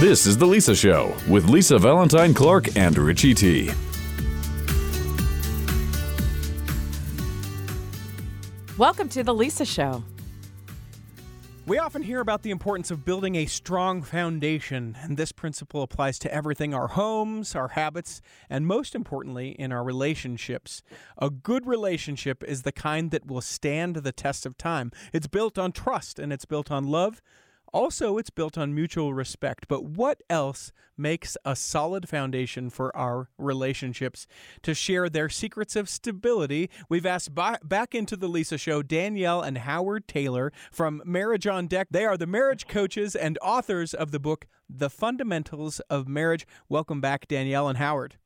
This is The Lisa Show with Lisa Valentine Clark and Richie T. Welcome to The Lisa Show. We often hear about the importance of building a strong foundation, and this principle applies to everything our homes, our habits, and most importantly, in our relationships. A good relationship is the kind that will stand the test of time. It's built on trust and it's built on love. Also, it's built on mutual respect. But what else makes a solid foundation for our relationships? To share their secrets of stability, we've asked back into the Lisa Show Danielle and Howard Taylor from Marriage on Deck. They are the marriage coaches and authors of the book, The Fundamentals of Marriage. Welcome back, Danielle and Howard.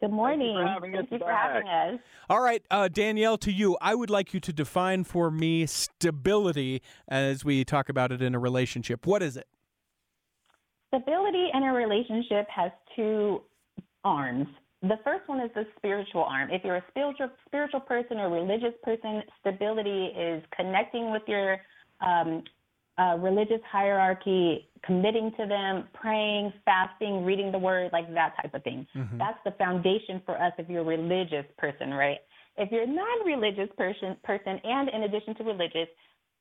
Good morning. Thank you for having Thank us. you for having us. All right, uh, Danielle, to you, I would like you to define for me stability as we talk about it in a relationship. What is it? Stability in a relationship has two arms. The first one is the spiritual arm. If you're a spiritual spiritual person or religious person, stability is connecting with your um, uh, religious hierarchy, committing to them, praying, fasting, reading the word, like that type of thing. Mm-hmm. That's the foundation for us if you're a religious person, right? If you're a non-religious person, person, and in addition to religious,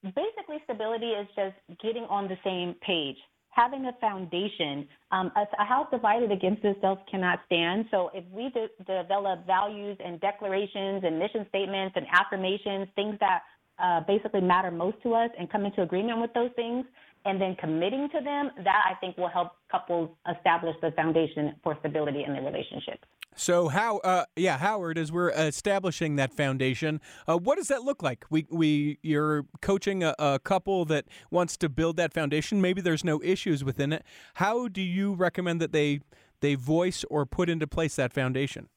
basically stability is just getting on the same page, having a foundation. Um, a, a house divided against itself cannot stand. So if we de- develop values and declarations and mission statements and affirmations, things that uh, basically matter most to us and come into agreement with those things and then committing to them, that I think will help couples establish the foundation for stability in their relationship. So how, uh, yeah, Howard, as we're establishing that foundation, uh, what does that look like? We, we, you're coaching a, a, couple that wants to build that foundation. Maybe there's no issues within it. How do you recommend that they, they voice or put into place that foundation?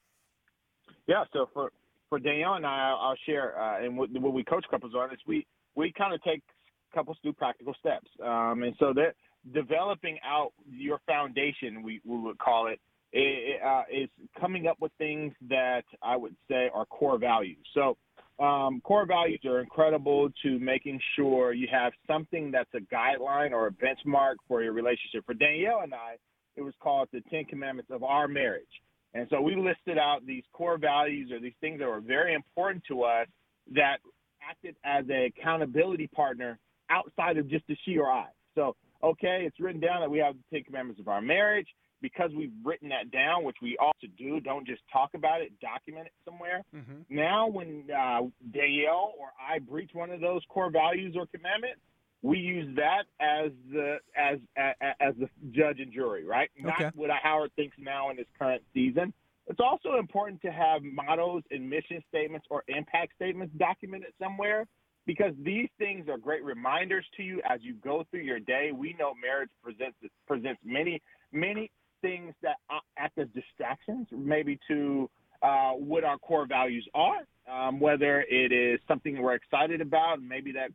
Yeah, so for for Danielle and I, I'll share, uh, and what, what, we coach couples on is we we kind of take couples through practical steps, um, and so that developing out your foundation, we, we would call it, it uh, is coming up with things that I would say are core values. So. Um, core values are incredible to making sure you have something that's a guideline or a benchmark for your relationship. For Danielle and I, it was called the Ten Commandments of our marriage. And so we listed out these core values or these things that were very important to us that acted as an accountability partner outside of just the she or I. So, okay, it's written down that we have the Ten Commandments of our marriage. Because we've written that down, which we also do, don't just talk about it, document it somewhere. Mm-hmm. Now, when uh, Danielle or I breach one of those core values or commandments, we use that as the as as, as the judge and jury, right? Okay. Not what Howard thinks now in his current season. It's also important to have mottos and mission statements or impact statements documented somewhere because these things are great reminders to you as you go through your day. We know marriage presents presents many many things that act as distractions, maybe to uh, what our core values are. Um, whether it is something we're excited about, maybe that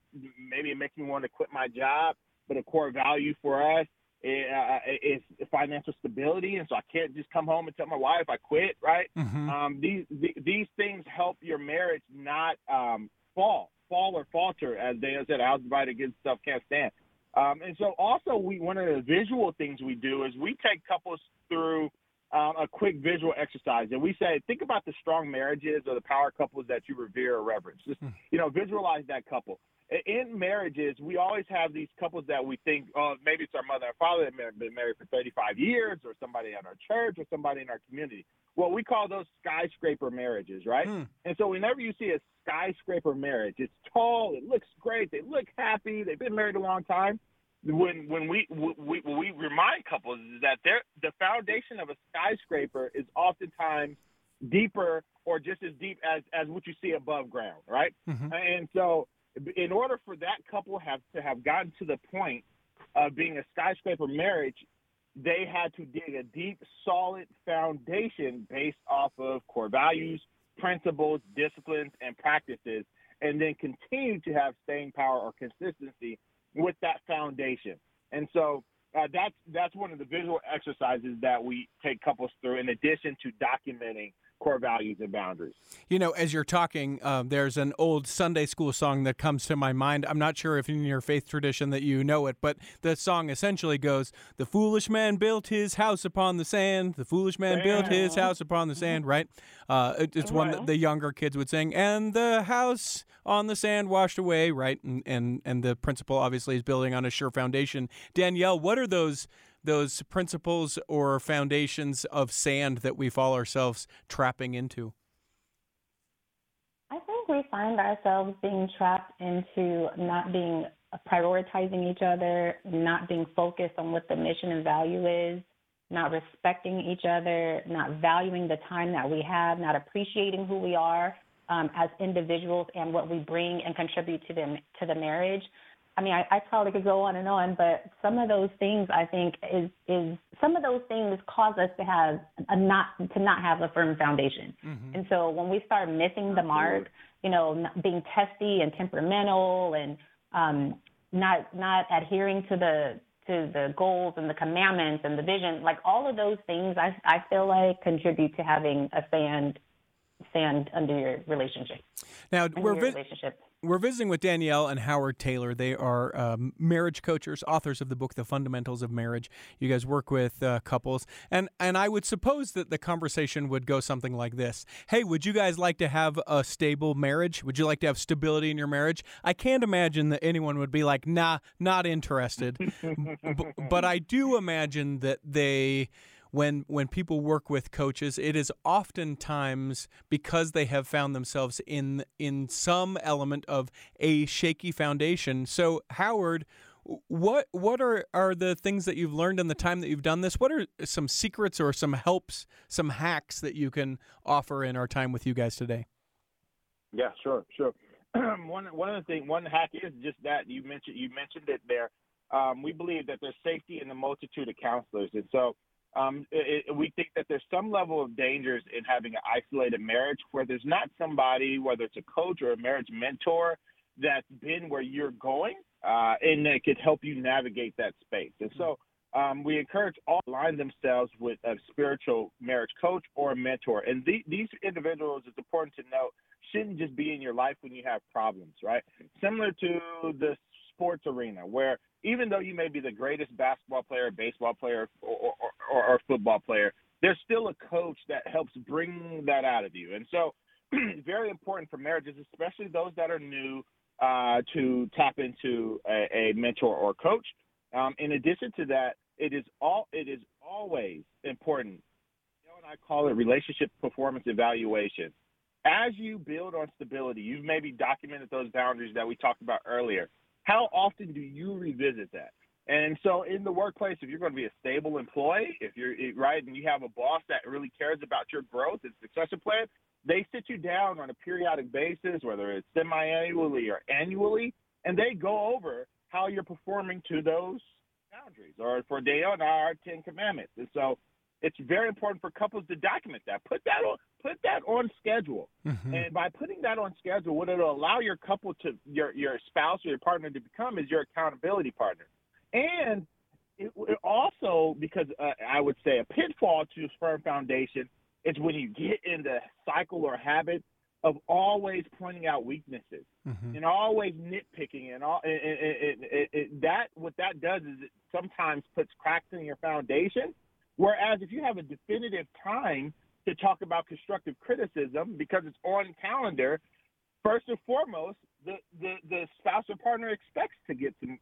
maybe it makes me want to quit my job, but a core value for us is, uh, is financial stability, and so I can't just come home and tell my wife I quit. Right? Mm-hmm. Um, these these things help your marriage not um, fall, fall or falter, as Danielle said. House divided against itself can't stand. Um, and so also we one of the visual things we do is we take couples through um, a quick visual exercise, and we say, think about the strong marriages or the power couples that you revere or reverence. Just you know, visualize that couple. In marriages, we always have these couples that we think, oh, maybe it's our mother and father that have been married for 35 years, or somebody at our church, or somebody in our community. Well, we call those skyscraper marriages, right? Hmm. And so, whenever you see a skyscraper marriage, it's tall, it looks great, they look happy, they've been married a long time when when we we we remind couples is that they the foundation of a skyscraper is oftentimes deeper or just as deep as as what you see above ground, right? Mhm. And so, in order for that couple have to have gotten to the point of being a skyscraper marriage, they had to dig a deep, solid foundation based off of core values, principles, disciplines, and practices, and then continue to have staying power or consistency with that foundation. And so uh, that's that's one of the visual exercises that we take couples through, in addition to documenting core values and boundaries. You know, as you're talking, uh, there's an old Sunday school song that comes to my mind. I'm not sure if in your faith tradition that you know it, but the song essentially goes, "The foolish man built his house upon the sand. The foolish man built his house upon the sand." Right? Uh, it, it's one that the younger kids would sing, and the house on the sand washed away. Right? And and and the principle obviously is building on a sure foundation. Danielle, what are those? Those principles or foundations of sand that we fall ourselves trapping into? I think we find ourselves being trapped into not being prioritizing each other, not being focused on what the mission and value is, not respecting each other, not valuing the time that we have, not appreciating who we are um, as individuals and what we bring and contribute to the to the marriage. I mean, I, I probably could go on and on, but some of those things I think is is some of those things cause us to have a not to not have a firm foundation. Mm-hmm. And so when we start missing the mark, you know, being testy and temperamental and um, not not adhering to the to the goals and the commandments and the vision, like all of those things, I I feel like contribute to having a sand sand under your relationship. Now we're vi- relationship we're visiting with Danielle and Howard Taylor. They are um, marriage coaches, authors of the book The Fundamentals of Marriage. You guys work with uh, couples, and and I would suppose that the conversation would go something like this: Hey, would you guys like to have a stable marriage? Would you like to have stability in your marriage? I can't imagine that anyone would be like, Nah, not interested. B- but I do imagine that they when when people work with coaches, it is oftentimes because they have found themselves in in some element of a shaky foundation. So Howard, what what are are the things that you've learned in the time that you've done this? What are some secrets or some helps, some hacks that you can offer in our time with you guys today? Yeah, sure, sure. one one of the things, one hack is just that you mentioned you mentioned it there. Um, we believe that there's safety in the multitude of counselors, and so um, it, it, we think that there's some level of dangers in having an isolated marriage where there's not somebody, whether it's a coach or a marriage mentor, that's been where you're going uh, and that could help you navigate that space. And so um, we encourage all to align themselves with a spiritual marriage coach or a mentor. And the, these individuals, it's important to note, shouldn't just be in your life when you have problems, right? Similar to the sports arena where even though you may be the greatest basketball player, baseball player, or, or, or football player, there's still a coach that helps bring that out of you. And so, very important for marriages, especially those that are new, uh, to tap into a, a mentor or coach. Um, in addition to that, it is all it is always important. You know, and I call it relationship performance evaluation. As you build on stability, you've maybe documented those boundaries that we talked about earlier. How often do you revisit that? And so in the workplace, if you're going to be a stable employee, if you're right and you have a boss that really cares about your growth and succession plan, they sit you down on a periodic basis, whether it's semi-annually or annually, and they go over how you're performing to those boundaries, or for Dale and our Ten Commandments. And so it's very important for couples to document that. Put that on put that on schedule. Mm-hmm. And by putting that on schedule, what it'll allow your couple to your your spouse or your partner to become is your accountability partner. And it, it also because uh, I would say a pitfall to a firm foundation is when you get in the cycle or habit of always pointing out weaknesses mm-hmm. and always nitpicking and all it, it, it, that what that does is it sometimes puts cracks in your foundation Whereas if you have a definitive time to talk about constructive criticism because it's on calendar, first and foremost, the, the, the spouse or partner expects to get some,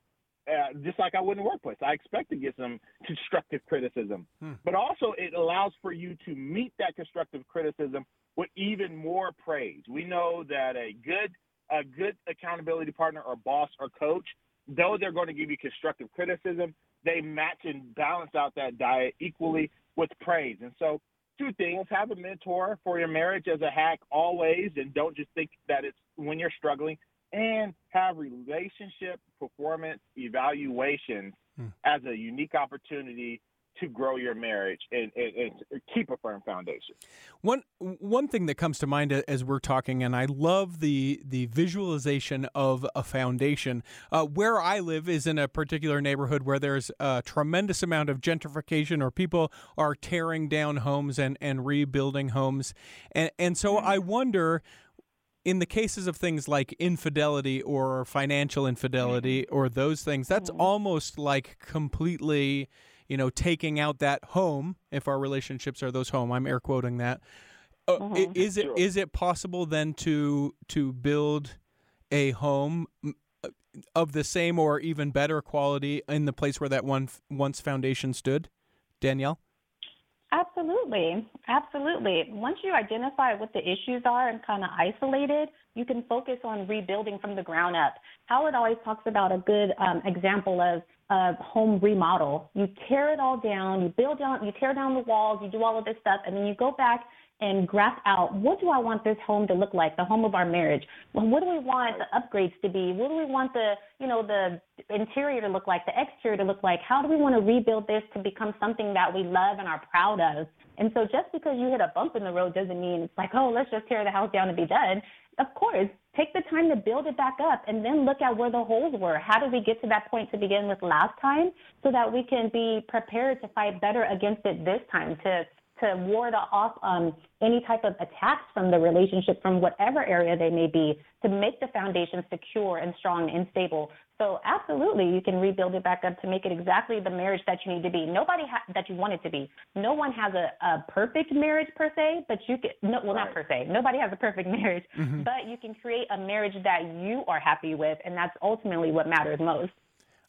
uh, just like I would in the workplace. I expect to get some constructive criticism. Hmm. But also, it allows for you to meet that constructive criticism with even more praise. We know that a good a good accountability partner or boss or coach, though they're going to give you constructive criticism, they match and balance out that diet equally with praise. And so, two things have a mentor for your marriage as a hack always, and don't just think that it's when you're struggling, and have relationship performance evaluations hmm. as a unique opportunity to grow your marriage and, and, and, keep a firm foundation. One one thing that comes to mind as we're talking, and I love the the visualization of a foundation. Uh, where I live is in a particular neighborhood where there's a tremendous amount of gentrification, or people are tearing down homes and and rebuilding homes, and and so I mm-hmm. wonder in the cases of things like infidelity or financial infidelity mm-hmm. or those things, that's mm-hmm. almost like completely you know, taking out that home, if our relationships are those home, I'm air quoting that. Uh, mm-hmm. Is it sure. is it possible then to to build a home uh, of the same or even better quality in the place where that one once foundation stood, Danielle? Absolutely. Absolutely. Once you identify what the issues are and kind of isolate it, you can focus on rebuilding from the ground up. Howard always talks about a good um, example of a home remodel. You tear it all down, you build down, you tear down the walls, you do all of this stuff, and then you go back and graph out what do I want this home to look like, the home of our marriage. Well, what do we want the upgrades to be? What do we want the, you know, the interior to look like, the exterior to look like? How do we want to rebuild this to become something that we love and are proud of? And so just because you hit a bump in the road doesn't mean it's like, oh, let's just tear the house down and be done. Of course, take the time to build it back up and then look at where the holes were. How did we get to that point to begin with last time so that we can be prepared to fight better against it this time to to ward off um, any type of attacks from the relationship from whatever area they may be to make the foundation secure and strong and stable. So absolutely, you can rebuild it back up to make it exactly the marriage that you need to be. Nobody ha- that you want it to be. No one has a, a perfect marriage per se, but you can no, well right. not per se. Nobody has a perfect marriage, mm-hmm. but you can create a marriage that you are happy with, and that's ultimately what matters most.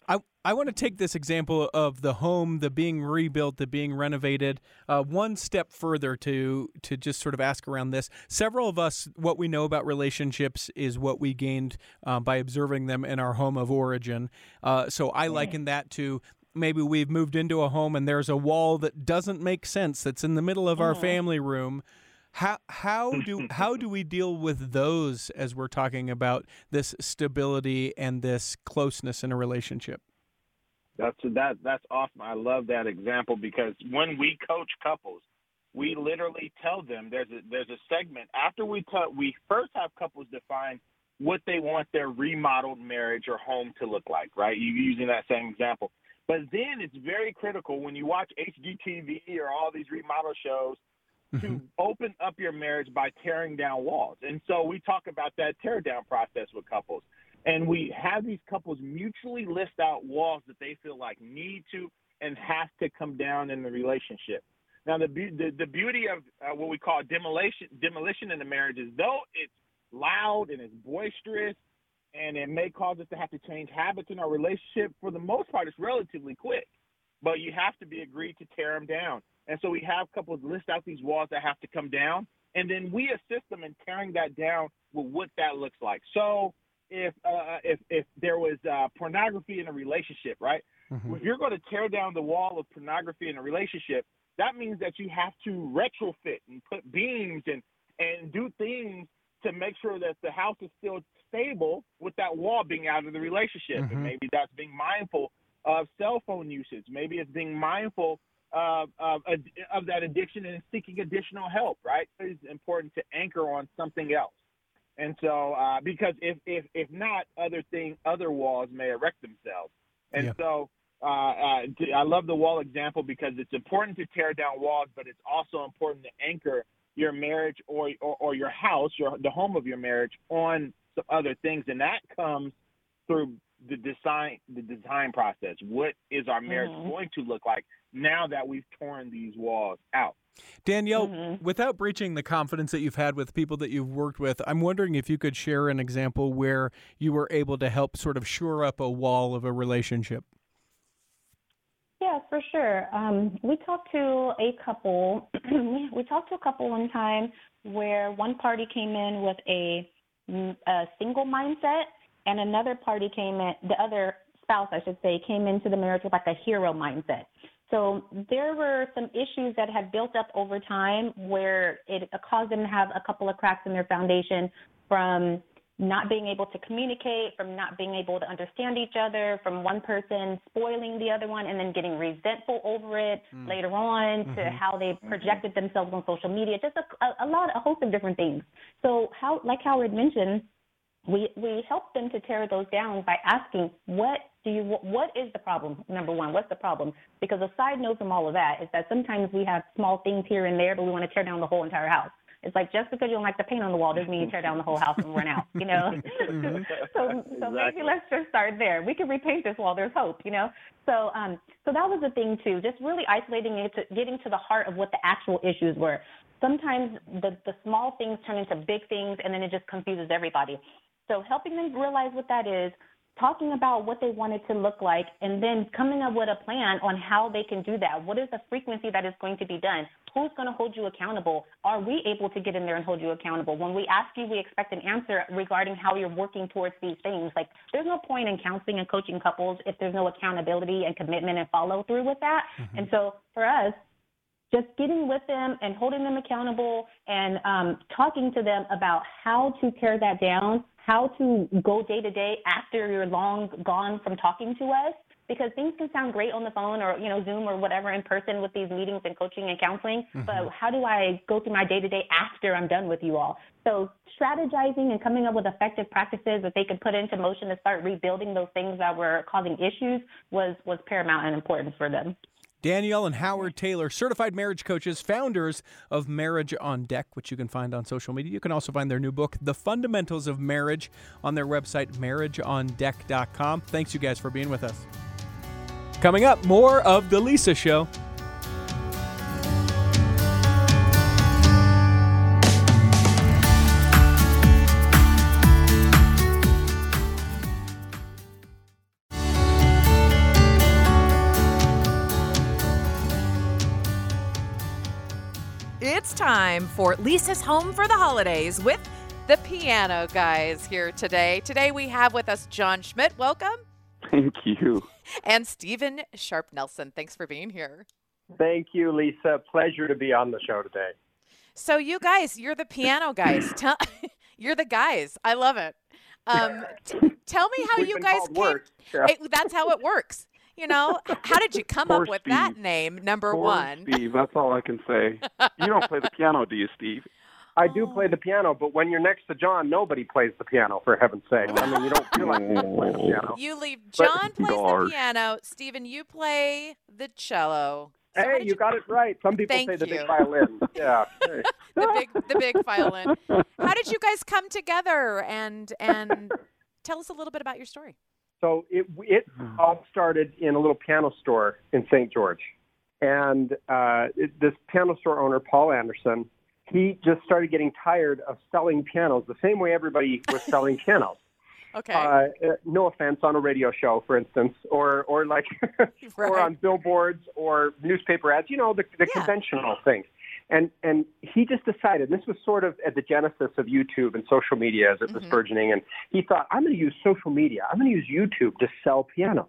I, I want to take this example of the home, the being rebuilt, the being renovated, uh, one step further to to just sort of ask around this. Several of us, what we know about relationships is what we gained uh, by observing them in our home of origin. Uh, so I liken that to maybe we've moved into a home and there's a wall that doesn't make sense that's in the middle of our mm-hmm. family room how how do how do we deal with those as we're talking about this stability and this closeness in a relationship? That's that that's awesome. I love that example because when we coach couples, we literally tell them there's a there's a segment after we tell we first have couples define what they want their remodeled marriage or home to look like, right? You using that same example. But then it's very critical when you watch HGTV or all these remodel shows to mm-hmm. open up your marriage by tearing down walls. And so we talk about that tear down process with couples. And we have these couples mutually list out walls that they feel like need to and have to come down in the relationship. Now, the the, the beauty of uh, what we call demolition demolition in the marriage is though it's loud and it's boisterous and it may cause us to have to change habits in our relationship. For the most part, it's relatively quick, but you have to be agreed to tear them down. And so we have couples list out these walls that have to come down, and then we assist them in tearing that down with what that looks like. So if uh, if if there was uh, pornography in a relationship, right? Mm-hmm. If you're going to tear down the wall of pornography in a relationship, that means that you have to retrofit and put beams and and do things to make sure that the house is still stable with that wall being out of the relationship. Mm-hmm. And maybe that's being mindful of cell phone usage. Maybe it's being mindful of, of, of that addiction and seeking additional help, right? It's important to anchor on something else. And so, uh, because if, if, if not, other thing, other walls may erect themselves. And yeah. so, uh, uh, I love the wall example because it's important to tear down walls, but it's also important to anchor your marriage or, or, or your house, your, the home of your marriage on some other things. And that comes through the design the design process. What is our marriage mm-hmm. going to look like now that we've torn these walls out? Danielle, mm-hmm. without breaching the confidence that you've had with people that you've worked with, I'm wondering if you could share an example where you were able to help sort of shore up a wall of a relationship. Yeah, for sure. Um, we talked to a couple. we talked to a couple one time where one party came in with a, a single mindset and another party came in, the other spouse, I should say, came into the marriage with like a hero mindset. So there were some issues that had built up over time where it caused them to have a couple of cracks in their foundation from not being able to communicate, from not being able to understand each other, from one person spoiling the other one and then getting resentful over it mm. later on, mm-hmm. to how they projected mm-hmm. themselves on social media, just a, a, a lot, a host of different things. So, how, like Howard mentioned, we we help them to tear those down by asking what do you what is the problem? Number one what's the problem? Because a side note from all of that is that sometimes we have small things here and there but we want to tear down the whole entire house. It's like just because you don't like the paint on the wall doesn't mean you tear down the whole house and run out you know? Mm-hmm. so so exactly. maybe let's just start there. We can repaint this wall there's hope you know? So um so that was the thing too just really isolating it to getting to the heart of what the actual issues were. Sometimes the the small things turn into big things and then it just confuses everybody so helping them realize what that is, talking about what they want it to look like, and then coming up with a plan on how they can do that. What is the frequency that is going to be done? Who's going to hold you accountable? Are we able to get in there and hold you accountable? When we ask you, we expect an answer regarding how you're working towards these things. Like, there's no point in counseling and coaching couples if there's no accountability and commitment and follow through with that. Mm-hmm. And so for us, just getting with them and holding them accountable and um, talking to them about how to tear that down how to go day to day after you're long gone from talking to us because things can sound great on the phone or you know Zoom or whatever in person with these meetings and coaching and counseling. Mm-hmm. But how do I go through my day to day after I'm done with you all? So strategizing and coming up with effective practices that they could put into motion to start rebuilding those things that were causing issues was was paramount and important for them. Danielle and Howard Taylor, certified marriage coaches, founders of Marriage on Deck, which you can find on social media. You can also find their new book, The Fundamentals of Marriage, on their website, marriageondeck.com. Thanks, you guys, for being with us. Coming up, more of The Lisa Show. Time for Lisa's Home for the Holidays with the Piano Guys here today. Today we have with us John Schmidt. Welcome. Thank you. And Steven Sharp Nelson. Thanks for being here. Thank you, Lisa. Pleasure to be on the show today. So you guys, you're the piano guys. Tell, you're the guys. I love it. Um, t- tell me how We've you guys came. Yeah. It, that's how it works. You know, how did you come Poor up with Steve. that name, number Poor one? Steve, that's all I can say. You don't play the piano, do you, Steve? I do play the piano, but when you're next to John, nobody plays the piano. For heaven's sake, I mean, you don't feel like you play the piano. You leave. John plays Darn. the piano. Steven, you play the cello. So Hey, did you got it right. Some people Thank say the you. big violin. Yeah. Hey. the big the big violin. How did you guys come together and and tell us a little bit about your story? So it it all started in a little piano store in St. George, and uh, it, this piano store owner, Paul Anderson, he just started getting tired of selling pianos the same way everybody was selling pianos. Okay. Uh, uh, no offense on a radio show, for instance, or or like or on billboards or newspaper ads. You know the the Yeah. conventional things. And and he just decided this was sort of at the genesis of YouTube and social media as it was Mhm. burgeoning. And he thought, I'm going to use social media. I'm going to use YouTube to sell pianos.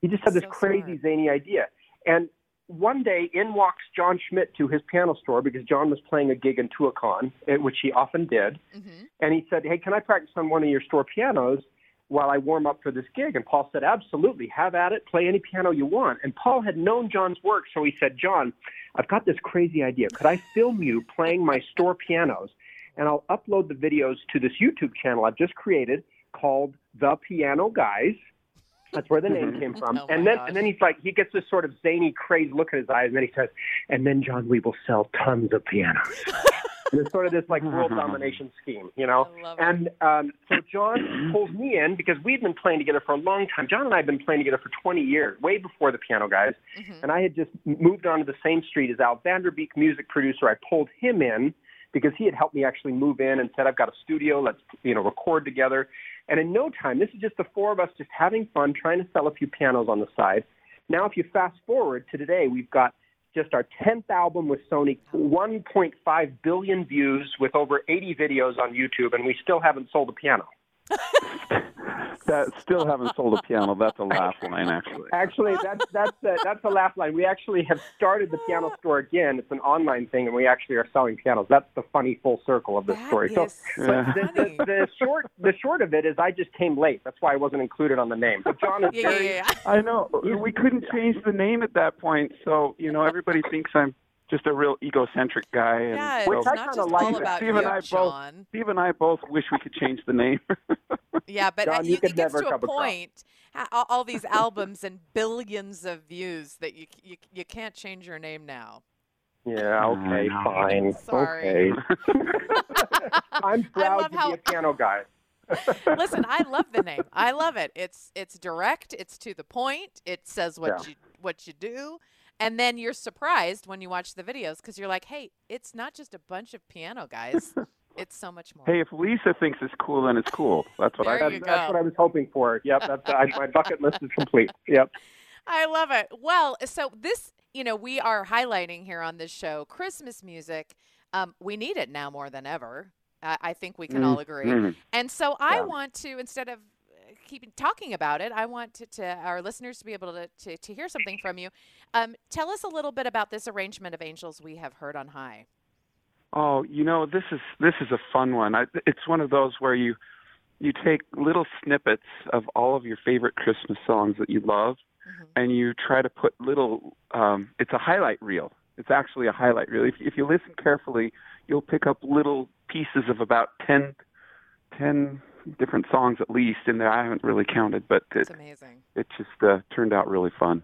He just had this crazy smart. zany idea. And one day, in walks John Schmidt to his piano store because John was playing a gig in Tuacahn, eh, which he often did. hmm And he said, Hey, can I practice on one of your store pianos while I warm up for this gig? And Paul said, Absolutely. Have at it. Play any piano you want. And Paul had known John's work, so he said, John, I've got this crazy idea. Could I film you playing my store pianos? And I'll upload the videos to this YouTube channel I've just created called The Piano Guys. That's where the name mm-hmm. came from. Oh and then and then he's like he gets this sort of zany, crazed look in his eyes, and then he says, And then John, we will sell tons of pianos. and it's sort of this like world domination scheme, you know? I love it. And um, so John pulls me in because we've been playing together for a long time. John and I have been playing together for 20 years, way before the piano guys. Mhm. And I had just moved onto the same street as Al van der Beek, music producer. I pulled him in because he had helped me actually move in and said, I've got a studio, let's you know record together. And in no time, this is just the four of us just having fun, trying to sell a few pianos on the side. Now, if you fast forward to today, we've got just our 10th album with Sony, 1.5 billion views with over 80 videos on YouTube, and we still haven't sold a piano. That still haven't sold a piano. That's a laugh line, actually. Actually, that's that's a, that's a laugh line. We actually have started the piano store again. It's an online thing, and we actually are selling pianos. That's the funny full circle of the That story. is so, so but the, funny. the, the short the short of it is, I just came late. That's why I wasn't included on the name. But John is Yeah, yeah, very yeah, yeah. I know. We couldn't change the name at that point, so you know everybody thinks I'm just a real egocentric guy. And Yeah, so it's I not kinda just like all about Steve you, and I both- John. Steve and I both wish we could change the name. Yeah, but John, uh, you you, could it gets never to a point, all, all these albums and billions of views that you, you you can't change your name now. yeah. Okay, Oh, no. fine. Sorry. Okay. I'm proud to how- be a piano guy. Listen, I love the name. I love it. It's it's direct. It's to the point. It says what Yeah. you what you do, and then you're surprised when you watch the videos because you're like, hey, it's not just a bunch of piano guys. It's so much more. hey, if Lisa thinks it's cool, then it's cool. That's what I go. That's what I was hoping for. Yep. That's I, my bucket list is complete. Yep. I love it. Well, so this, you know, we are highlighting here on this show Christmas music. Um, we need it now more than ever. I, I think we can all agree. Mhm. And so I Yeah. want to, instead of keeping talking about it, I want to, to our listeners to be able to, to, to hear something from you. Um, tell us a little bit about this arrangement of Angels We Have Heard on High. Oh, you know, this is this is a fun one. I, it's one of those where you you take little snippets of all of your favorite Christmas songs that you love, Mhm. and you try to put little. Um, it's a highlight reel. It's actually a highlight reel. If, if you listen carefully, you'll pick up little pieces of about 10, 10 different songs at least in there. I haven't really counted, but it It's amazing. it just uh, turned out really fun.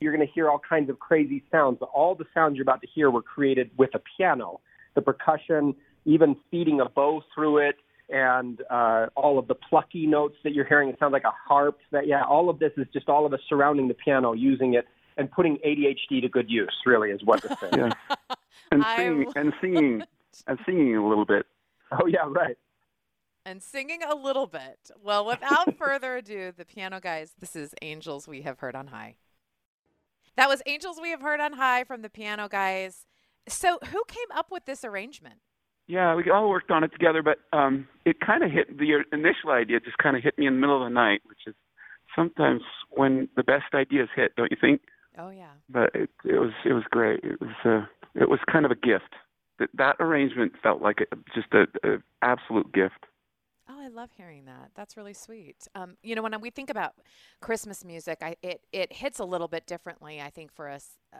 You're going to hear all kinds of crazy sounds. but All the sounds you're about to hear were created with a piano. The percussion, even feeding a bow through it, and uh, all of the plucky notes that you're hearing. It sounds like a harp. That yeah, all of this is just all of us surrounding the piano, using it and putting ADHD to good use. Really, is what this is. Yeah, and singing and singing and singing a little bit. Oh yeah, right. And singing a little bit. Well, without further ado, the piano guys, this is Angels We Have Heard on High. That was Angels We Have Heard on High from the piano guys. So, who came up with this arrangement? Yeah, we all worked on it together, but um, it kind of hit the initial idea. Just kind of hit me in the middle of the night, which is sometimes when the best ideas hit, don't you think? Oh, yeah. But it, it was it was great. It was uh, it was kind of a gift. That that arrangement felt like a, just a, a absolute gift. Oh, I love hearing that. That's really sweet. Um, you know, when we think about Christmas music, I, it it hits a little bit differently, I think, for us uh,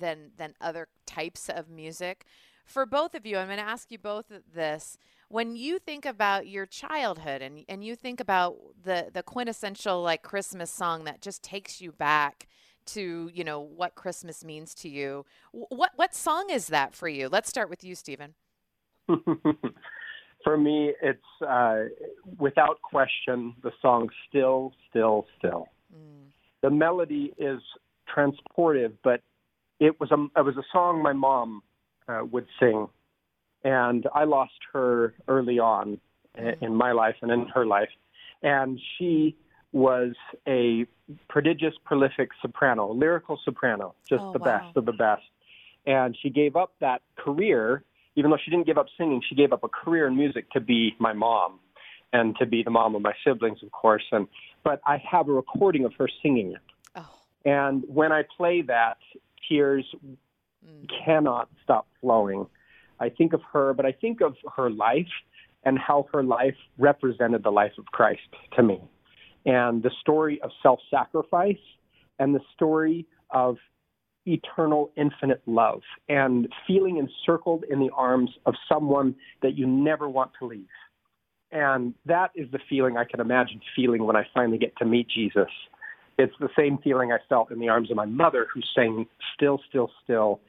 than than other types of music. For both of you, I'm going to ask you both this: when you think about your childhood and and you think about the the quintessential like Christmas song that just takes you back to you know what Christmas means to you, what what song is that for you? Let's start with you, Steven. For me, it's uh, without question the song "Still, Still, Still." Mm. The melody is transportive, but it was a it was a song my mom uh, would sing, and I lost her early on i- in my life and in her life, and she was a prodigious, prolific soprano, lyrical soprano, just Oh, the wow. best of the best. And she gave up that career, even though she didn't give up singing. She gave up a career in music to be my mom, and to be the mom of my siblings, of course. And but I have a recording of her singing it. Oh, And when I play that, tears mm. cannot stop flowing. I think of her, but I think of her life and how her life represented the life of Christ to me. And the story of self sacrifice and the story of eternal, infinite love and feeling encircled in the arms of someone that you never want to leave. And that is the feeling I can imagine feeling when I finally get to meet Jesus. It's the same feeling I felt in the arms of my mother, who sang Still, Still, Still,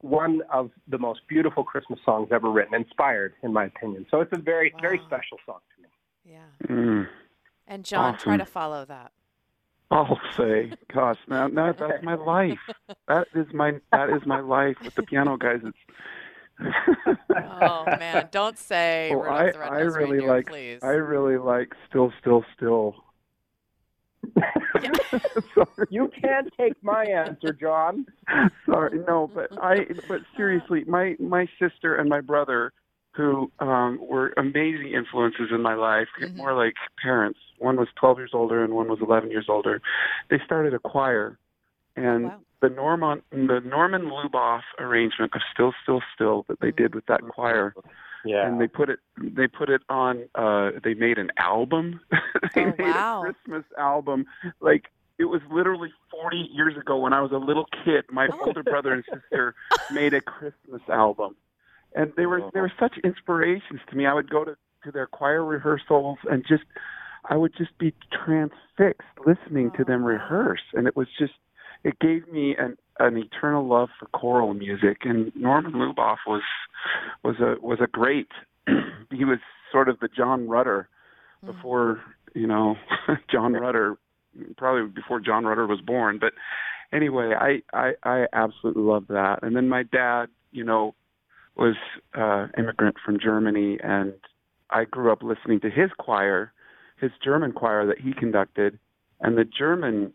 one of the most beautiful Christmas songs ever written, inspired, in my opinion. So it's a very, very special song to me. Yeah. Mm. And John, try to follow that. I'll say, gosh, now, now that's my life. That is my that is my life with the piano guys. It's Oh man, don't say Oh, Rudolph I the I really Reindeer, like please. I really like still still still. Sorry. You can't take my answer, John. Sorry, no, but I but seriously, my my sister and my brother who um, were amazing influences in my life, Mhm. more like parents. One was 12 years older and one was 11 years older. They started a choir, and wow. the Norman the Norman Luboff arrangement of Still Still Still that they did with that choir, Yeah. and they put it they put it on. Uh, they made an album. they Oh, made wow. a Christmas album, like. It was literally 40 years ago when I was a little kid. My Oh. older brother and sister made a Christmas album, and they were they were such inspirations to me. I would go to to their choir rehearsals and just I would just be transfixed listening to them Oh, rehearse, and it was just it gave me an an eternal love for choral music. And Norman Luboff was was a was a great. he was sort of the John Rutter Mm. before you know John Rutter, probably before John Rutter was born. But anyway, I I, I absolutely love that. And then my dad, you know, was uh, immigrant from Germany, and I grew up listening to his choir, his German choir that he conducted, and the German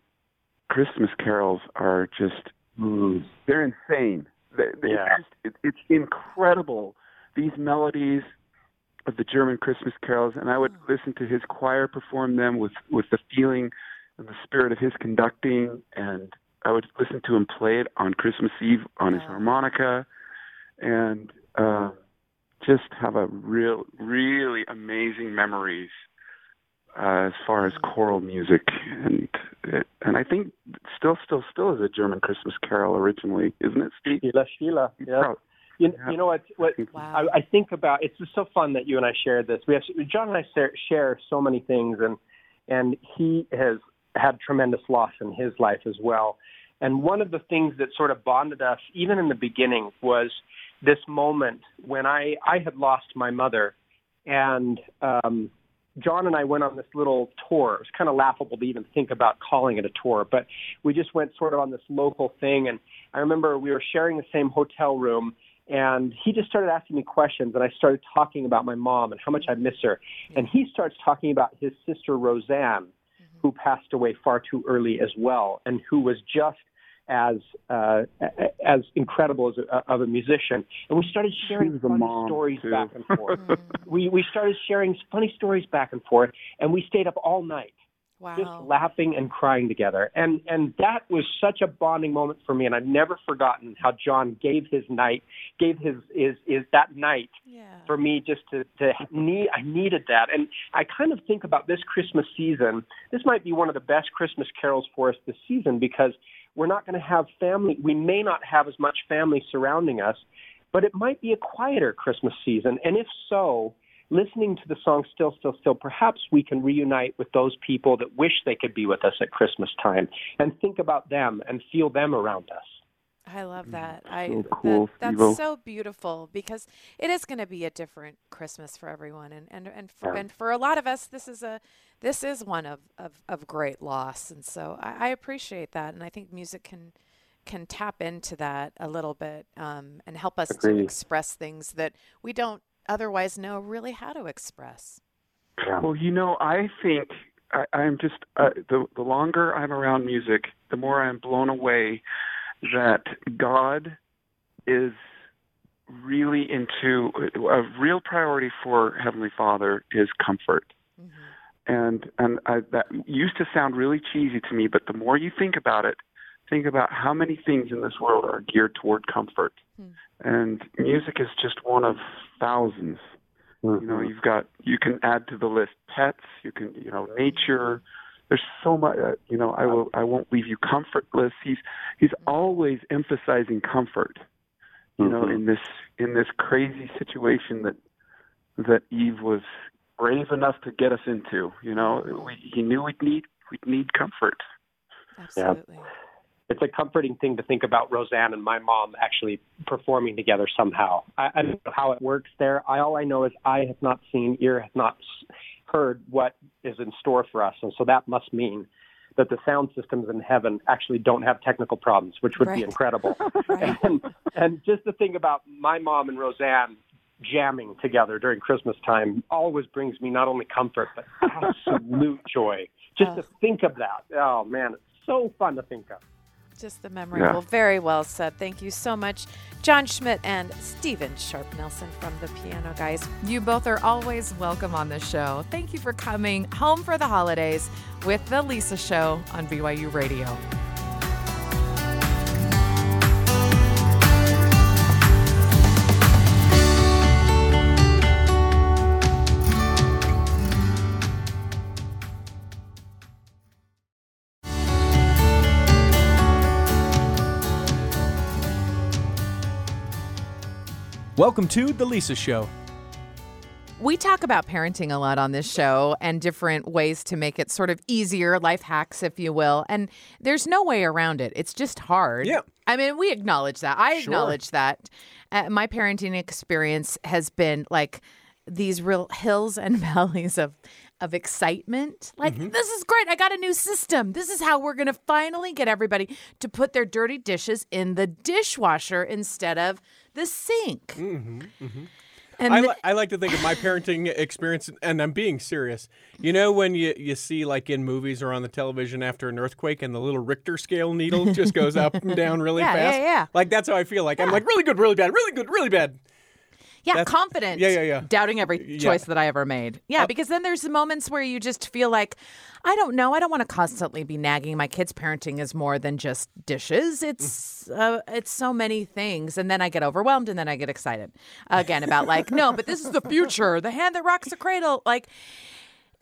Christmas carols are just Mm. they're insane. They, they, Yeah. it's, just, it, it's incredible. These melodies of the German Christmas carols, and I would listen to his choir perform them with with the feeling and the spirit of his conducting, and I would listen to him play it on Christmas Eve on his harmonica, and uh, just have a real, really amazing memories uh, as far as choral music, and and I think still, still, still is a German Christmas carol originally, isn't it, Steve? Sheila, Sheila. Yeah. Prob- You, Yeah. you know what? What Wow. I, I think about it's just so fun that you and I shared this. We have John and I share, share so many things, and and he has had tremendous loss in his life as well. And one of the things that sort of bonded us, even in the beginning, was this moment when I I had lost my mother, and um, John and I went on this little tour. It was kind of laughable to even think about calling it a tour, but we just went sort of on this local thing. And I remember we were sharing the same hotel room, and he just started asking me questions, and I started talking about my mom and how much I miss her. And he starts talking about his sister Roseanne, who passed away far too early as well, and who was just as uh, as incredible as a, of a musician. And we started sharing funny mom, stories too. back and forth. Mm. we we started sharing funny stories back and forth, and we stayed up all night just laughing and crying together. And and that was such a bonding moment for me. And I've never forgotten how John gave his night, gave his is is that night Yeah. for me just to to need I needed that. And I kind of think about this Christmas season. This might be one of the best Christmas carols for us this season because we're not going to have family. We may not have as much family surrounding us, but it might be a quieter Christmas season. And if so, listening to the song Still, Still, Still, perhaps we can reunite with those people that wish they could be with us at Christmas time and think about them and feel them around us. I love that. I so cool, that, that's Steve-O. so beautiful because it is going to be a different Christmas for everyone, and and and for, Yeah. and for a lot of us, this is a this is one of of, of great loss, and so I, I appreciate that, and I think music can can tap into that a little bit um, and help us to express things that we don't otherwise know really how to express. Well, you know, I think I, I'm just uh, the the longer I'm around music, the more I'm blown away that God is really into a real priority for Heavenly Father is comfort. hmm and and I, that used to sound really cheesy to me, but the more you think about it, think about how many things in this world are geared toward comfort, Hmm. and music is just one of thousands. You know, you've got you can add to the list pets, you can you know nature. There's so much. Uh, you know, I will I won't leave you comfortless. He's he's always emphasizing comfort. You know, Mhm. in this in this crazy situation that that Eve was brave enough to get us into. You know, we, he knew we'd need we'd need comfort. Absolutely. it's a comforting thing to think about Roseanne and my mom actually performing together somehow. I, I don't know how it works there. I, all I know is I have not seen, ear has not s- heard what is in store for us, and so that must mean that the sound systems in heaven actually don't have technical problems, which would Right. be incredible. Right. and, and just to think about my mom and Roseanne jamming together during Christmas time always brings me not only comfort but absolute joy. Just oh. to think of that. Oh man, it's so fun to think of. Just the memory. Yeah. Well, very well said. Thank you so much, John Schmidt and Steven Sharp Nelson from the Piano Guys. You both are always welcome on the show. Thank you for coming home for the holidays with the Lisa Show on BYU Radio. Welcome to The Lisa Show. We talk about parenting a lot on this show and different ways to make it sort of easier, life hacks, if you will. And there's no way around it. It's just hard. Yeah. I mean, we acknowledge that. I Sure. acknowledge that. Uh, my parenting experience has been like these real hills and valleys of of excitement. Like, this is great. I got a new system. This is how we're going to finally get everybody to put their dirty dishes in the dishwasher instead of the sink. Mm-hmm, mm-hmm. And I, li- I like to think of my parenting experience, and I'm being serious. You know, when you, you see, like in movies or on the television after an earthquake, and the little Richter scale needle just goes up and down really Yeah, yeah, fast? yeah. Like, that's how I feel. Like, I'm like, really good, really bad, really good, really bad. Yeah, That's- confident. yeah, yeah, yeah. Doubting every Yeah. choice that I ever made. Yeah, because then there's the moments where you just feel like, I don't know, I don't want to constantly be nagging. My kids' parenting is more than just dishes. It's uh, it's so many things, and then I get overwhelmed, and then I get excited again about like, no, but this is the future, the hand that rocks the cradle. Like,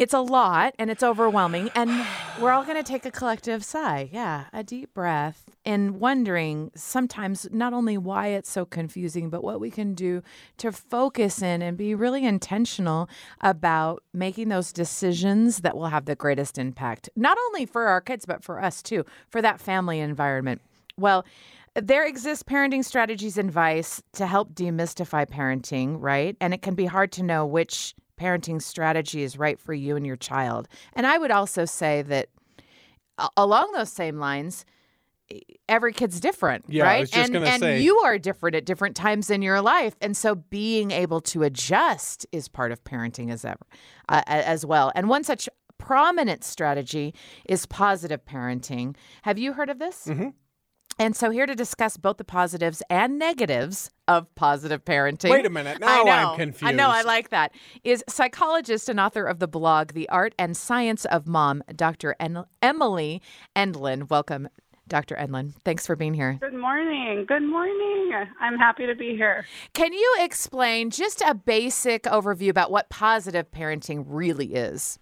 it's a lot and it's overwhelming, and we're all going to take a collective sigh. Yeah, a deep breath, and wondering sometimes not only why it's so confusing, but what we can do to focus in and be really intentional about making those decisions that will have the greatest impact, not only for our kids, but for us too, for that family environment. Well, there exists parenting strategies and advice to help demystify parenting, right? And it can be hard to know which parenting strategy is right for you and your child. And I would also say that along those same lines, every kid's different, Yeah, right? and and say. you are different at different times in your life, and so being able to adjust is part of parenting as ever, uh, as well. And one such prominent strategy is positive parenting. Have you heard of this? Mm-hmm. And so, here to discuss both the positives and negatives of positive parenting. Wait a minute. I know, I'm confused. I know. I like that. Is psychologist and author of the blog The Art and Science of Mom, Dr. En- Emily Edlynn. Welcome, Dr. Edlynn. Thanks for being here. Good morning. Good morning. I'm happy to be here. Can you explain just a basic overview about what positive parenting really is?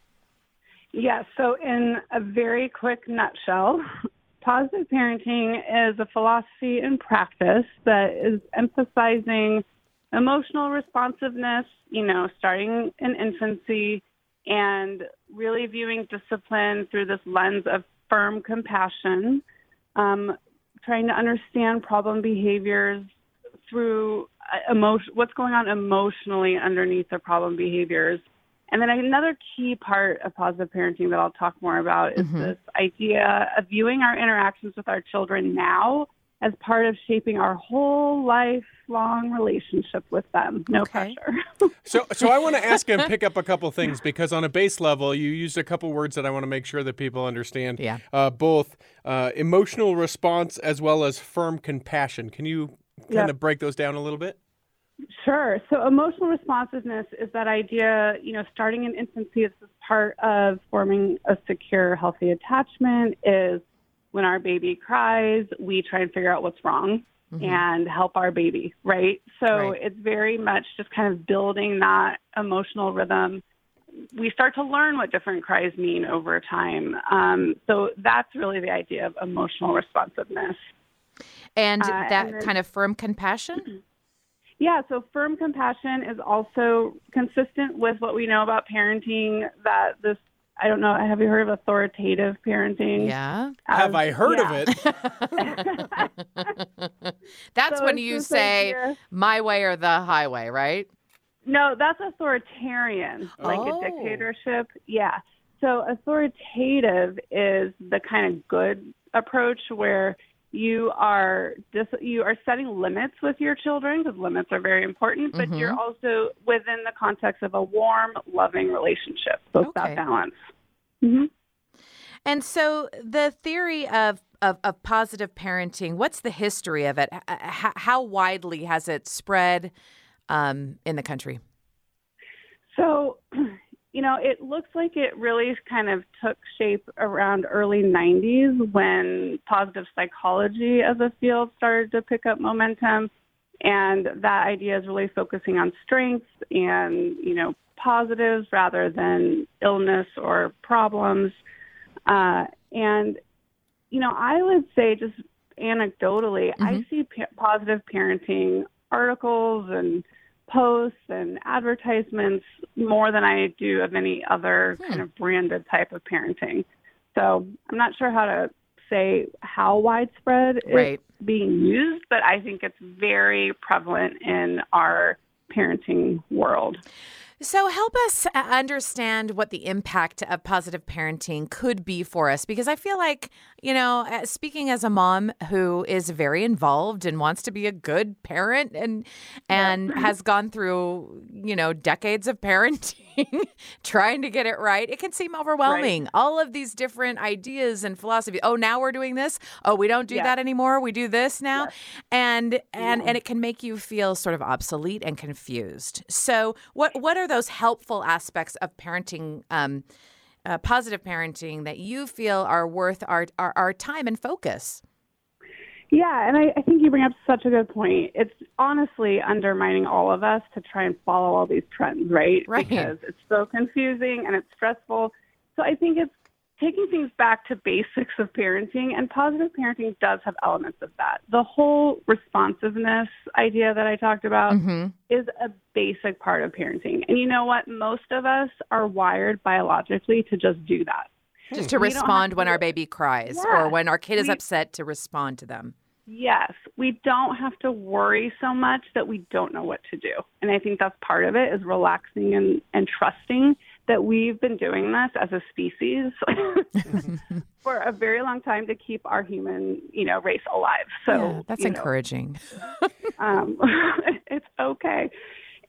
Yes, so in a very quick nutshell, positive parenting is a philosophy and practice that is emphasizing emotional responsiveness, you know, starting in infancy and really viewing discipline through this lens of firm compassion, um, trying to understand problem behaviors through uh, emotion, what's going on emotionally underneath the problem behaviors. And then another key part of positive parenting that I'll talk more about is Mhm. this idea of viewing our interactions with our children now as part of shaping our whole lifelong relationship with them. No Okay. pressure. So, so I want to ask and pick up a couple things because on a base level, you used a couple words that I want to make sure that people understand. Yeah. Uh, both uh, emotional response as well as firm compassion. Can you kind Yep. of break those down a little bit? Sure. So emotional responsiveness is that idea, you know, starting in infancy is this part of forming a secure, healthy attachment is when our baby cries, we try and figure out what's wrong and help our baby, right? So Right. it's very much just kind of building that emotional rhythm. We start to learn what different cries mean over time. Um, so that's really the idea of emotional responsiveness. And Uh, that and then- kind of firm compassion? Yeah, so firm compassion is also consistent with what we know about parenting that this I don't know, have you heard of authoritative parenting? Yeah. Have I heard yeah. of it? That's So when you say idea- my way or the highway, right? No, that's authoritarian, like Oh. a dictatorship. Yeah. So authoritative is the kind of good approach where you are dis- you are setting limits with your children because limits are very important, but you're Mhm. also within the context of a warm, loving relationship. So Okay. that balance. hmm And so the theory of of, of positive parenting, what's the history of it? H- how widely has it spread um, in the country? So, you know, it looks like it really kind of took shape around early 90s when positive psychology as a field started to pick up momentum. And that idea is really focusing on strengths and, you know, positives rather than illness or problems. Uh, and, you know, I would say just anecdotally, mm-hmm. I see p- positive parenting articles and posts and advertisements more than I do of any other hmm. kind of branded type of parenting. So I'm not sure how to say how widespread right. it's being used, but I think it's very prevalent in our parenting world. So, help us uh, understand what the impact of positive parenting could be for us because I feel like, you know, uh, speaking as a mom who is very involved and wants to be a good parent and and yeah. has gone through, you know, decades of parenting trying to get it right, it can seem overwhelming. Right. All of these different ideas and philosophy. Oh, now we're doing this. Oh, we don't do yeah. that anymore. We do this now. Yeah. And and and it can make you feel sort of obsolete and confused. So, what what are those helpful aspects of parenting, um, uh, positive parenting, that you feel are worth our, our, our time and focus? Yeah, and I, I think you bring up such a good point. It's honestly undermining all of us to try and follow all these trends, right? Right. Because it's so confusing and it's stressful. So I think it's taking things back to basics of parenting, and positive parenting does have elements of that. The whole responsiveness idea that I talked about mm-hmm. is a basic part of parenting. And you know what? Most of us are wired biologically to just do that. Just to we respond when to, our baby cries yeah, or when our kid is we, upset to respond to them. Yes, we don't have to worry so much that we don't know what to do. And I think that's part of it is relaxing and, and trusting that we've been doing this as a species for a very long time to keep our human, you know, race alive. So yeah, that's encouraging. Know, um, it's okay.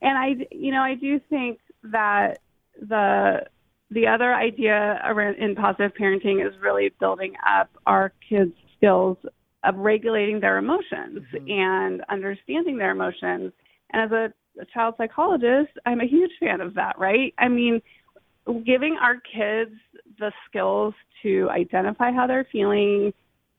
And I, you know, I do think that the the other idea around in positive parenting is really building up our kids' skills of regulating their emotions mm-hmm. and understanding their emotions. And as a, a child psychologist, I'm a huge fan of that, right? I mean, giving our kids the skills to identify how they're feeling,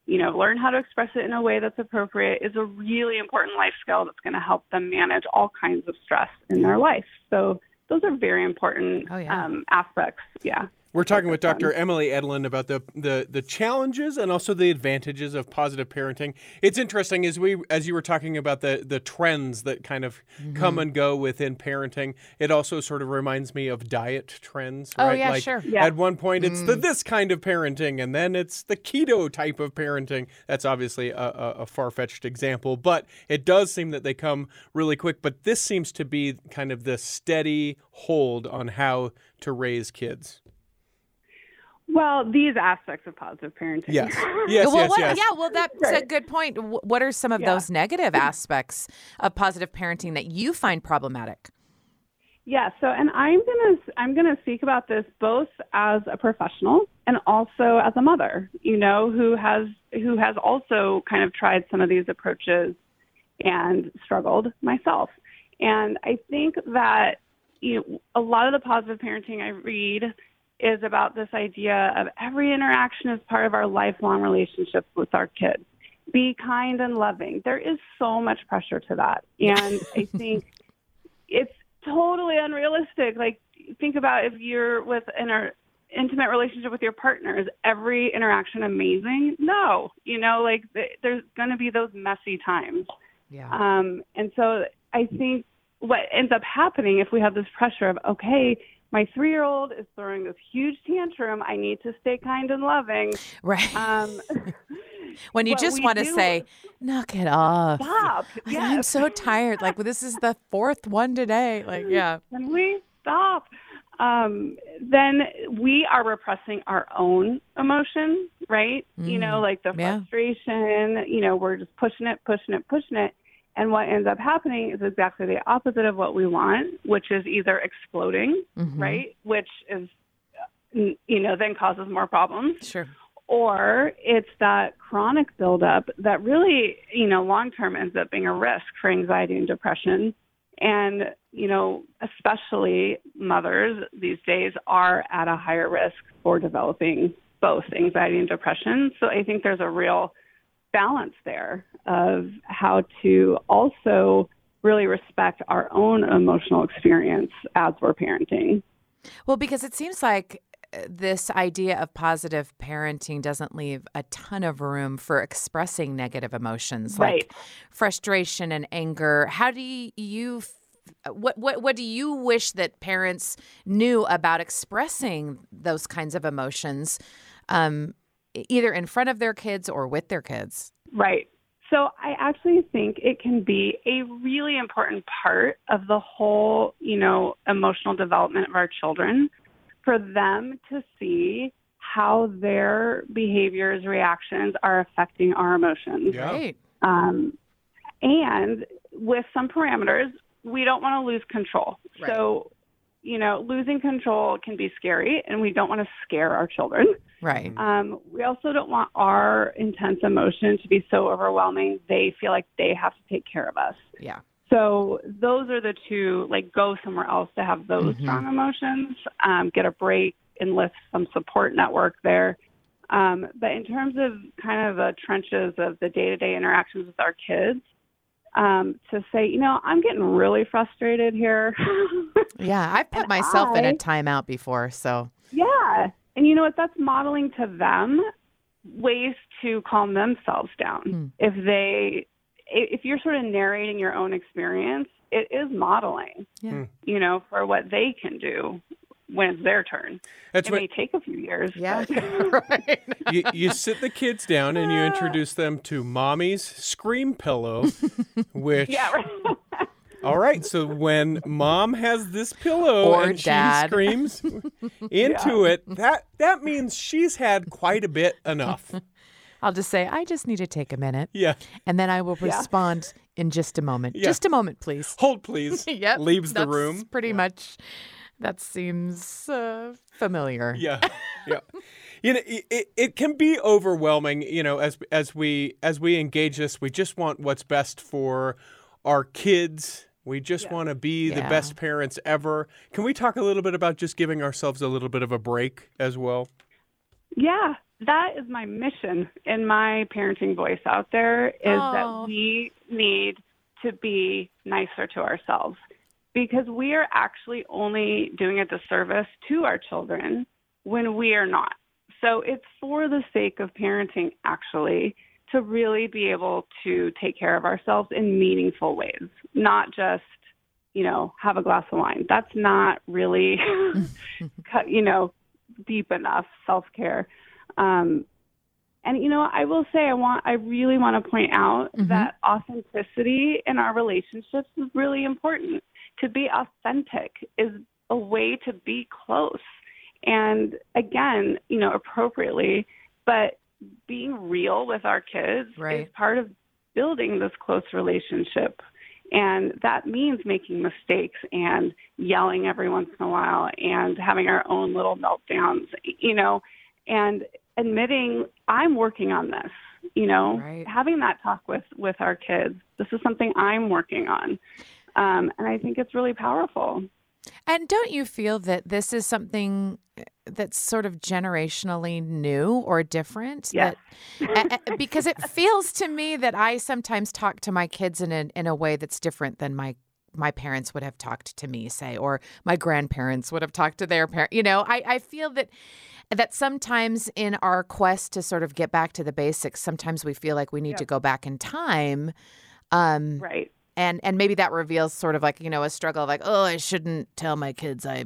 you know, learn how to express it in a way that's appropriate is a really important life skill that's going to help them manage all kinds of stress in their life. So those are very important oh, yeah. um, aspects. Yeah. We're talking with Dr. Emily Edlynn about the, the the challenges and also the advantages of positive parenting. It's interesting as we as you were talking about the the trends that kind of mm-hmm. come and go within parenting. It also sort of reminds me of diet trends. Oh yeah, like sure. Yeah. At one point, it's mm. the this kind of parenting, and then it's the keto type of parenting. That's obviously a, a, a far fetched example, but it does seem that they come really quick. But this seems to be kind of the steady hold on how to raise kids. Well, these aspects of positive parenting. Yes. Yes. well, yes, what, yes. Yeah. Well, that's right. a good point. What are some of yeah. those negative aspects of positive parenting that you find problematic? Yeah. So, and I'm gonna I'm gonna speak about this both as a professional and also as a mother. You know, who has who has also kind of tried some of these approaches and struggled myself. And I think that you know a lot of the positive parenting I read is about this idea of every interaction is part of our lifelong relationships with our kids. Be kind and loving. There is so much pressure to that. And I think it's totally unrealistic. Like, think about if you're with an intimate relationship with your partner. Is every interaction amazing? No. You know, like, there's going to be those messy times. Yeah. Um, and so I think what ends up happening if we have this pressure of, okay, my three year old is throwing this huge tantrum. I need to stay kind and loving. Right. Um, when you just want to say, knock it off. Stop. Yes. I'm so tired. Like, well, this is the fourth one today. Like, yeah. Can we stop? Um, then we are repressing our own emotion, right? Mm, you know, mm, like the frustration, yeah. you know, we're just pushing it, pushing it, pushing it. And what ends up happening is exactly the opposite of what we want, which is either exploding, mm-hmm. right? Which is you know, then causes more problems. Sure. Or it's that chronic buildup that really, you know, long term ends up being a risk for anxiety and depression. And, you know, especially mothers these days are at a higher risk for developing both anxiety and depression. So I think there's a real balance there of how to also really respect our own emotional experience as we're parenting. Well, because it seems like uh, this idea of positive parenting doesn't leave a ton of room for expressing negative emotions Right. like frustration and anger. How do you what what what do you wish that parents knew about expressing those kinds of emotions um, either in front of their kids or with their kids? Right. So I actually think it can be a really important part of the whole, you know, emotional development of our children for them to see how their behaviors, reactions are affecting our emotions. Yeah. Right. Um, and with some parameters, we don't want to lose control. Right. So, you know, losing control can be scary, and we don't want to scare our children. Right. Um, we also don't want our intense emotion to be so overwhelming they feel like they have to take care of us. Yeah. So those are the two, like go somewhere else to have those Mhm. strong emotions, um, get a break, enlist some support network there. Um, but in terms of kind of the trenches of the day to day interactions with our kids, um, to say, you know, I'm getting really frustrated here. Yeah, I've put And myself in a timeout before, so Yeah. And you know what? That's modeling to them ways to calm themselves down. Hmm. If they, if you're sort of narrating your own experience, it is modeling, Yeah. Hmm. you know, for what they can do when it's their turn. That's it what may take a few years. yeah. right. you, you sit the kids down and you introduce them to mommy's scream pillow, which yeah. Right. all right. So when mom has this pillow Or and dad. she screams into it, that that means she's had quite a bit enough. I'll just say, I just need to take a minute. Yeah. And then I will Yeah. respond in just a moment. Yeah. Just a moment, please. Hold please. yep. Leaves the room. Pretty much. That seems uh, familiar. Yeah, yeah. You know, it, it, it can be overwhelming. You know, as as we as we engage this, we just want what's best for our kids. We just Yeah. want to be the best parents ever. Can we talk a little bit about just giving ourselves a little bit of a break as well? Yeah, that is my mission in my parenting voice out there is Oh. that we need to be nicer to ourselves because we are actually only doing a disservice to our children when we are not. So it's for the sake of parenting actually to really be able to take care of ourselves in meaningful ways, not just you know, have a glass of wine. That's not really, you know, deep enough self care. Um, and you know, I will say, I want, I really want to point out Mhm. that authenticity in our relationships is really important. To be authentic is a way to be close, and again, you know, appropriately. But being real with our kids Right. is part of building this close relationship. And that means making mistakes and yelling every once in a while and having our own little meltdowns, you know, and admitting I'm working on this, you know, Right. having that talk with with our kids. This is something I'm working on. Um, and I think it's really powerful. And don't you feel that this is something uh, that's sort of generationally new or different? Yes. That, a- a- because it feels to me that I sometimes talk to my kids in a, in a way that's different than my my parents would have talked to me, say, or my grandparents would have talked to their parent. You know, I, I feel that that sometimes in our quest to sort of get back to the basics, sometimes we feel like we need Yep. to go back in time. Um, right. And and maybe that reveals sort of like you know a struggle of like oh i shouldn't tell my kids i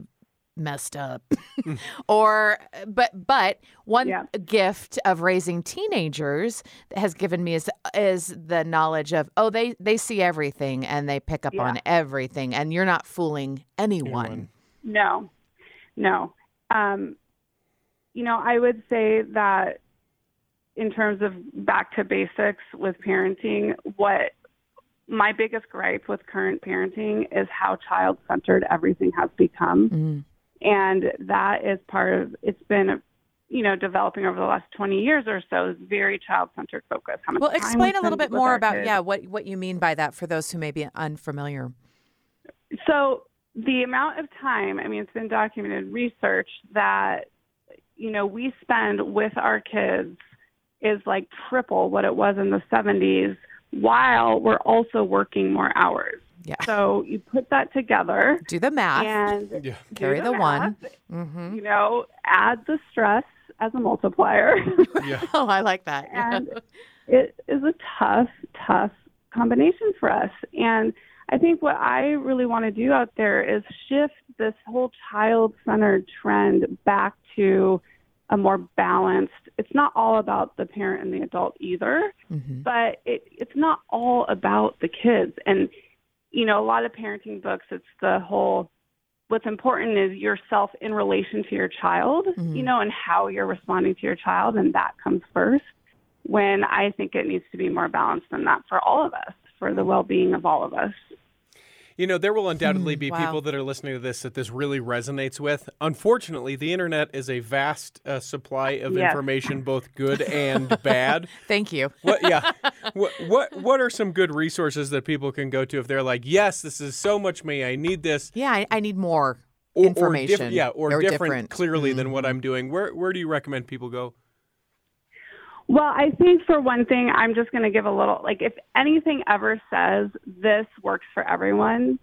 messed up or but but one Yeah. gift of raising teenagers has given me is is the knowledge of oh they they see everything and they pick up Yeah. on everything and you're not fooling anyone, Anyone. No, no. Um, you know, I would say that in terms of back to basics with parenting, what my biggest gripe with current parenting is how child centered everything has become. Mm. and that is part of it's been you know developing over the last 20 years or so is very child centered focus How much well explain a little bit more about kids. yeah what what you mean by that for those who may be unfamiliar so the amount of time i mean it's been documented research that you know we spend with our kids is like triple what it was in the 70s while we're also working more hours. Yeah. So you put that together. Do the math. And yeah. carry the, the one. Mm-hmm. You know, add the stress as a multiplier. yeah. oh, I like that. and it is a tough, tough combination for us. And I think what I really want to do out there is shift this whole child centered trend back to a more balanced it's not all about the parent and the adult either mm-hmm. but it it's not all about the kids and you know a lot of parenting books it's the whole what's important is yourself in relation to your child mm-hmm. you know and how you're responding to your child and that comes first when i think it needs to be more balanced than that for all of us for the well-being of all of us you know, there will undoubtedly hmm, be wow. people that are listening to this that this really resonates with. Unfortunately, the internet is a vast uh, supply of yes. information, both good and bad. Thank you. What, yeah. what, what What are some good resources that people can go to if they're like, yes, this is so much me. I need this. Yeah, I, I need more or, information. Or diff- yeah, or, or different, different, clearly mm-hmm. than what I'm doing. Where Where do you recommend people go? Well, I think for one thing, I'm just going to give a little like if anything ever says this works for everyone,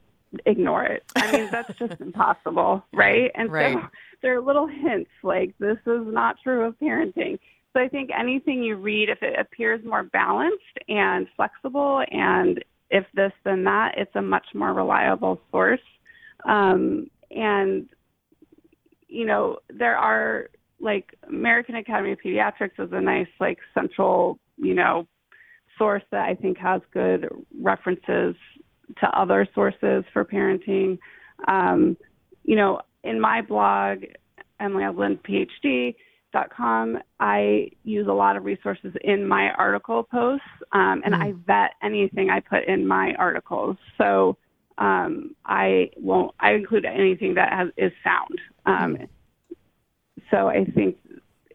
ignore it. I mean, that's just impossible, right? And right. so there are little hints like this is not true of parenting. So I think anything you read, if it appears more balanced and flexible, and if this then that, it's a much more reliable source. Um, and you know, there are like American Academy of Pediatrics is a nice like central, you know, source that I think has good references to other sources for parenting. Um, you know, in my blog, Emily Edlynn PhD dot com, I use a lot of resources in my article posts, um, and mm. I vet anything I put in my articles. So um, I won't. I include anything that has, is sound. Um, mm. So I think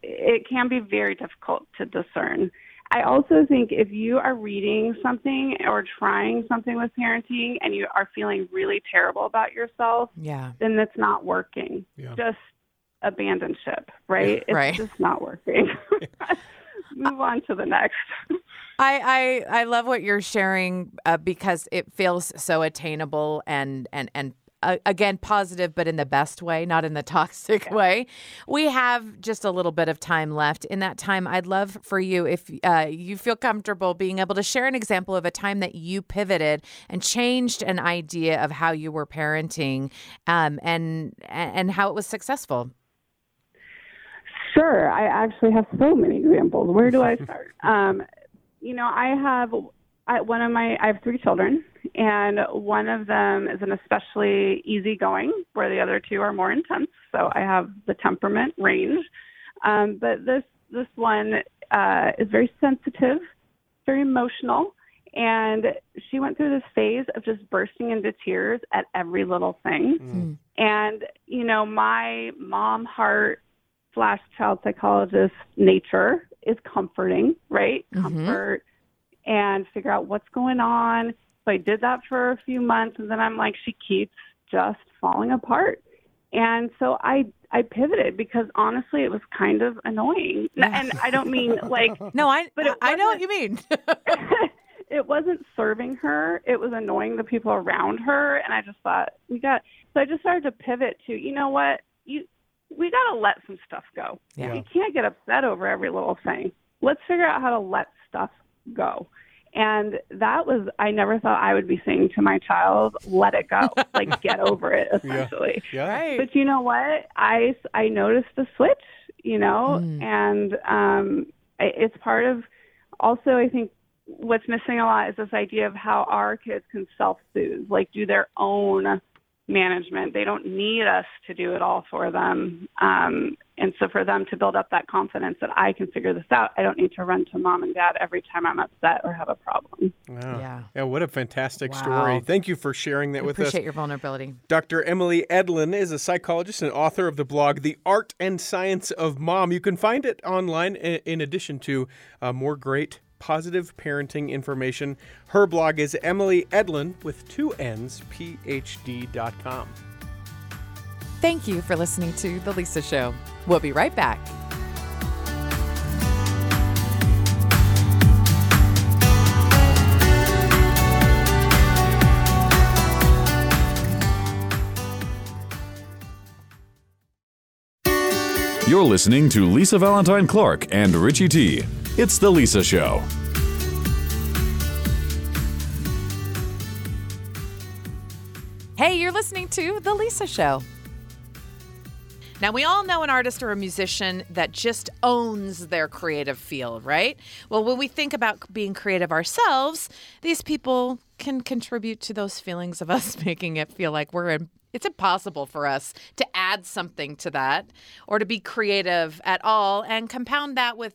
it can be very difficult to discern. I also think if you are reading something or trying something with parenting and you are feeling really terrible about yourself, yeah. then that's not working. Yeah. Just abandon ship, right? It's right. just not working. Move on to the next. I, I I love what you're sharing uh, because it feels so attainable and and and uh, again positive but in the best way not in the toxic yeah. way. We have just a little bit of time left. In that time i'd love for you if uh, you feel comfortable being able to share an example of a time that you pivoted and changed an idea of how you were parenting um, and and how it was successful. Sure. I actually have so many examples. Where do i start? Um, you know i have I, one of my I have three children, and one of them is an especially easygoing, where the other two are more intense. So I have the temperament range, um, but this this one uh, is very sensitive, very emotional, and she went through this phase of just bursting into tears at every little thing. Mm. And you know, my mom heart slash child psychologist nature is comforting, right? Mm-hmm. Comfort and figure out what's going on. So I did that for a few months, and then I'm like, she keeps just falling apart. And so I I pivoted because honestly, it was kind of annoying. And I don't mean like no, I but I know what you mean. it wasn't serving her. It was annoying the people around her, and I just thought we got. So I just started to pivot to you know what you we got to let some stuff go. Yeah. You can't get upset over every little thing. Let's figure out how to let stuff go. And that was, I never thought I would be saying to my child, let it go, like get over it, essentially. Yeah. yeah. Right. But you know what? I, I noticed the switch, you know, mm. and um, it's part of also, I think what's missing a lot is this idea of how our kids can self soothe, like do their own management. They don't need us to do it all for them. Um, And so for them to build up that confidence that I can figure this out, I don't need to run to mom and dad every time I'm upset or have a problem. Wow. Yeah. Yeah, what a fantastic Wow. story. Thank you for sharing that I with appreciate us. Appreciate your vulnerability. Dr. Emily Edlynn is a psychologist and author of the blog The Art and Science of Mom. You can find it online in addition to uh, more great positive parenting information. Her blog is Emily Edlynn with two N's, PhD.com. Thank you for listening to The Lisa Show. We'll be right back. You're listening to Lisa Valentine Clark and Richie T. It's The Lisa Show. Hey, you're listening to The Lisa Show. Now, we all know an artist or a musician that just owns their creative field, right? Well, when we think about being creative ourselves, these people can contribute to those feelings of us making it feel like we're in. It's impossible for us to add something to that or to be creative at all and compound that with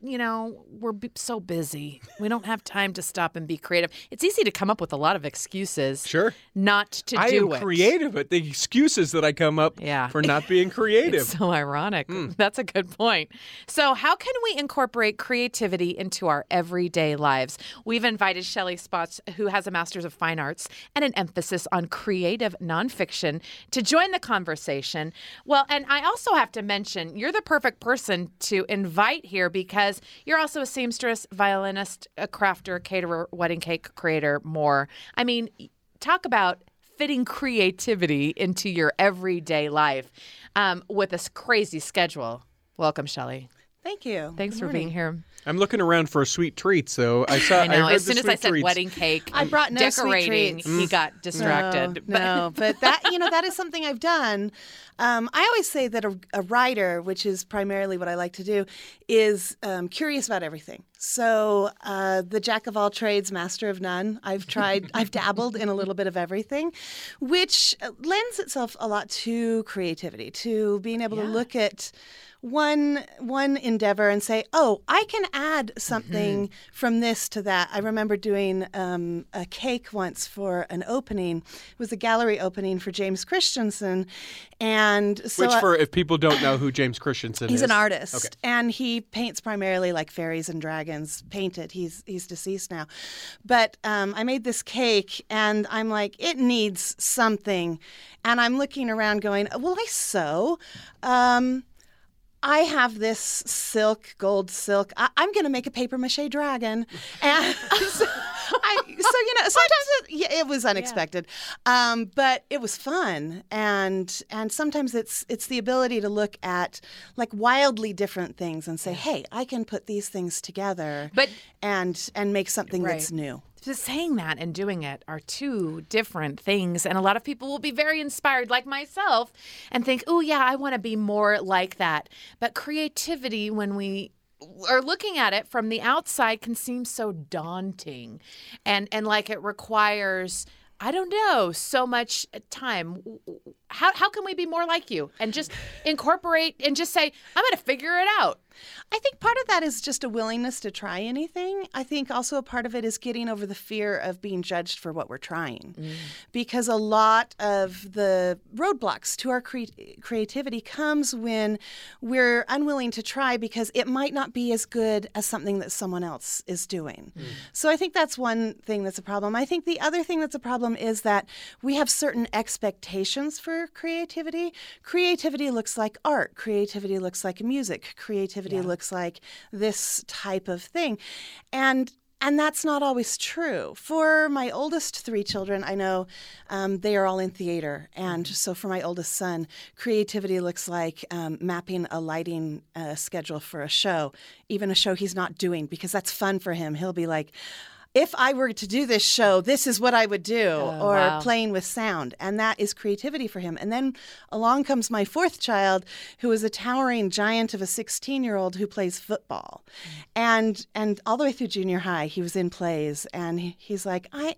you know, we're b- so busy. We don't have time to stop and be creative. It's easy to come up with a lot of excuses Sure. not to do it. I do am it. creative, but the excuses that I come up Yeah. for not being creative. So ironic. Hmm. That's a good point. So, how can we incorporate creativity into our everyday lives? We've invited Shelley Spots, who has a master's of fine arts and an emphasis on creative nonfiction, to join the conversation. Well, and I also have to mention, you're the perfect person to invite here because you're also a seamstress, violinist, a crafter, caterer, wedding cake creator, more. I mean, talk about fitting creativity into your everyday life um, with this crazy schedule. Welcome, Shelley. Thank you. Thanks Good for being here. I'm looking around for a sweet treat, so I saw. I know. heard as soon as I sweet said treats. wedding cake, I brought no sweet decorating, treats. he got distracted. No, no, but that you know that is something I've done. Um, I always say that a, a writer, which is primarily what I like to do, is um, curious about everything. So uh, the jack of all trades, master of none. I've tried, I've dabbled in a little bit of everything, which uh, lends itself a lot to creativity, to being able to look at one one endeavor and say, "Oh, I can add something from this to that." I remember doing um, a cake once for an opening. It was a gallery opening for James Christensen, and so Which, I- if people don't know who James Christensen He's is, he's an artist, Okay. and he paints primarily like fairies and dragons. Painted. He's he's deceased now, but um, I made this cake, and I'm like, it needs something, and I'm looking around, going, well, I sew. Um, I have this silk, gold silk. I, I'm going to make a paper mache dragon, and so, I, so you know, sometimes it, yeah, it was unexpected, um, but it was fun, and and sometimes it's it's the ability to look at like wildly different things and say, hey, I can put these things together, But- and and make something that's new. Just saying that and doing it are two different things. And a lot of people will be very inspired, like myself, and think, oh, yeah, I want to be more like that. But creativity, when we are looking at it from the outside, can seem so daunting and, and like it requires. I don't know, so much time. How, how can we be more like you and just incorporate and just say, I'm going to figure it out? I think part of that is just a willingness to try anything. I think also a part of it is getting over the fear of being judged for what we're trying. Mm. Because a lot of the roadblocks to our cre- creativity comes when we're unwilling to try because it might not be as good as something that someone else is doing. Mm. So I think that's one thing that's a problem. I think the other thing that's a problem is that we have certain expectations for creativity. Creativity looks like art, creativity looks like music, creativity looks like this type of thing. And and that's not always true. For my oldest three children, I know um, they are all in theater. And so for my oldest son, creativity looks like um, mapping a lighting uh, schedule for a show, even a show he's not doing, because that's fun for him. He'll be like, if I were to do this show, this is what I would do, oh, or wow. playing with sound. And that is creativity for him. And then along comes my fourth child, who is a towering giant of a 16 year old who plays football. Mm. And, and all the way through junior high, he was in plays. And he, he's like, I,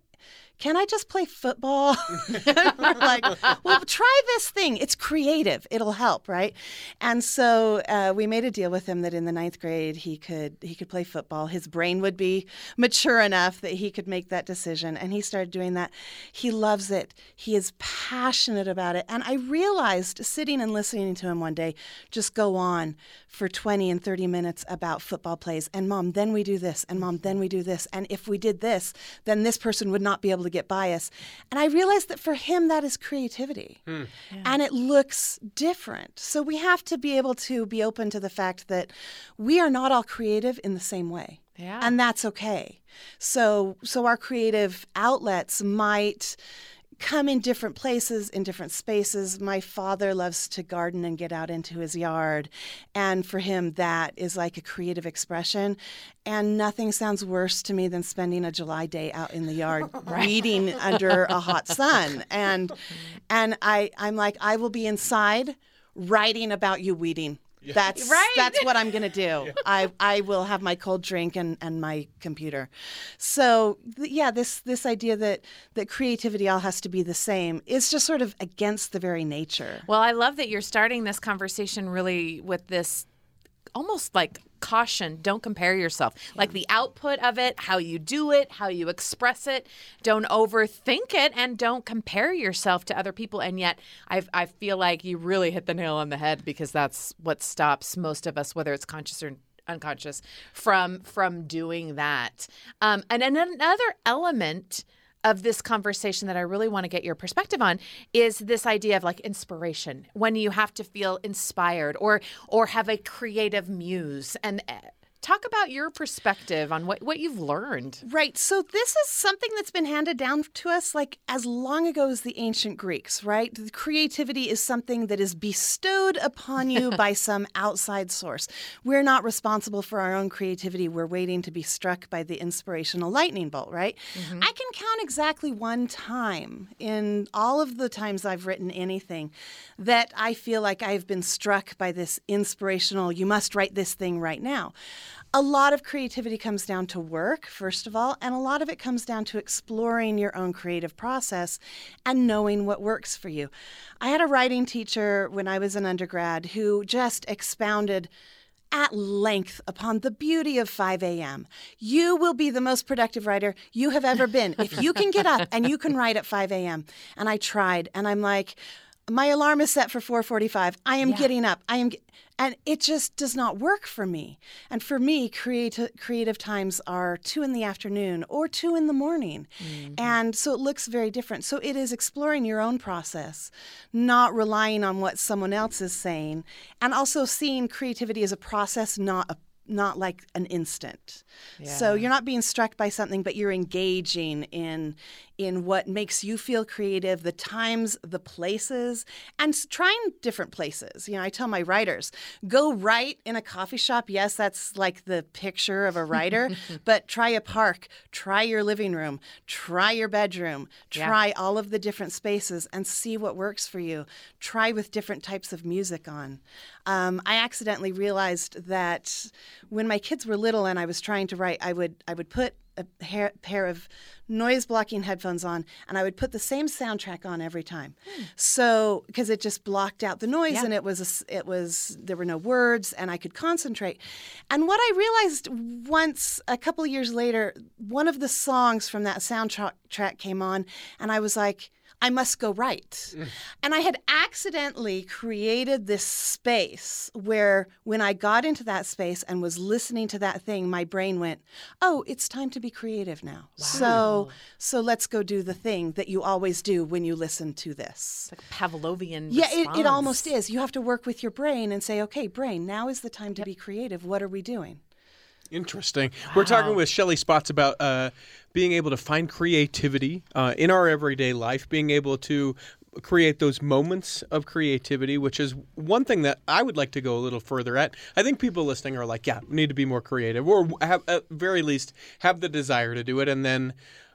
can I just play football? like, well, try this thing. It's creative. It'll help, right? And so uh, we made a deal with him that in the ninth grade he could he could play football. His brain would be mature enough that he could make that decision, and he started doing that. He loves it. He is passionate about it, and I realized sitting and listening to him one day just go on for 20 and 30 minutes about football plays and mom then we do this and mom then we do this and if we did this then this person would not be able to get by us and i realized that for him that is creativity. Hmm. and it looks different. So we have to be able to be open to the fact that we are not all creative in the same way. Yeah. and that's okay. So so our creative outlets might come in different places in different spaces. My father loves to garden and get out into his yard. And for him that is like a creative expression. And nothing sounds worse to me than spending a july day out in the yard weeding under a hot sun. And and i i'm like i will be inside writing about you weeding that's Right. that's what I'm gonna do. I, I will have my cold drink and, and my computer. So th- yeah, this this idea that that creativity all has to be the same is just sort of against the very nature. Well, I love that you're starting this conversation really with this almost like caution don't compare yourself. Like the output of it how you do it how you express it. Don't overthink it and don't compare yourself to other people. And yet I, I feel like you really hit the nail on the head because that's what stops most of us whether it's conscious or unconscious from from doing that. Um, and, and another element of this conversation that I really want to get your perspective on is this idea of like inspiration when you have to feel inspired or or have a creative muse and uh, talk about your perspective on what what you've learned. Right. So this is something that's been handed down to us like as long ago as the ancient Greeks, right? The creativity is something that is bestowed upon you by some outside source. We're not responsible for our own creativity. We're waiting to be struck by the inspirational lightning bolt, right? Mm-hmm. I can count exactly one time in all of the times I've written anything that I feel like I've been struck by this inspirational, you must write this thing right now. A lot of creativity comes down to work, first of all, and a lot of it comes down to exploring your own creative process and knowing what works for you. I had a writing teacher when I was an undergrad who just expounded at length upon the beauty of 5 a.m. You will be the most productive writer you have ever been if you can get up and you can write at 5 a.m. And I tried, and I'm like, my alarm is set for 4:45. I am getting up. I am, and it just does not work for me. And for me, creative creative times are two in the afternoon or two in the morning, mm-hmm. and so it looks very different. So it is exploring your own process, not relying on what someone else is saying, and also seeing creativity as a process, not a not like an instant. So you're not being struck by something, but you're engaging in in what makes you feel creative, the times, the places, and trying different places. You know, I tell my writers, go write in a coffee shop. Yes, that's like the picture of a writer, but try a park, try your living room, try your bedroom, Yeah. try all of the different spaces and see what works for you. Try with different types of music on. Um, I accidentally realized that when my kids were little and I was trying to write, I would I would put a hair, pair of noise blocking headphones on and I would put the same soundtrack on every time. Hmm. So because it just blocked out the noise Yeah. and it was a it was there were no words and I could concentrate. And what I realized once a couple of years later, one of the songs from that soundtrack came on and I was like I must go right. And I had accidentally created this space where when I got into that space and was listening to that thing, my brain went, "Oh, it's time to be creative now." So, so let's go do the thing that you always do when you listen to this. It's like Pavlovian. Yeah, it, it almost is. You have to work with your brain and say, "Okay, brain, now is the time to be creative. What are we doing?" Interesting. We're talking with Shelly Spots about uh, being able to find creativity uh, in our everyday life, being able to create those moments of creativity, which is one thing that I would like to go a little further at. I think people listening are like, yeah, we need to be more creative, or have, at very least have the desire to do it, and then.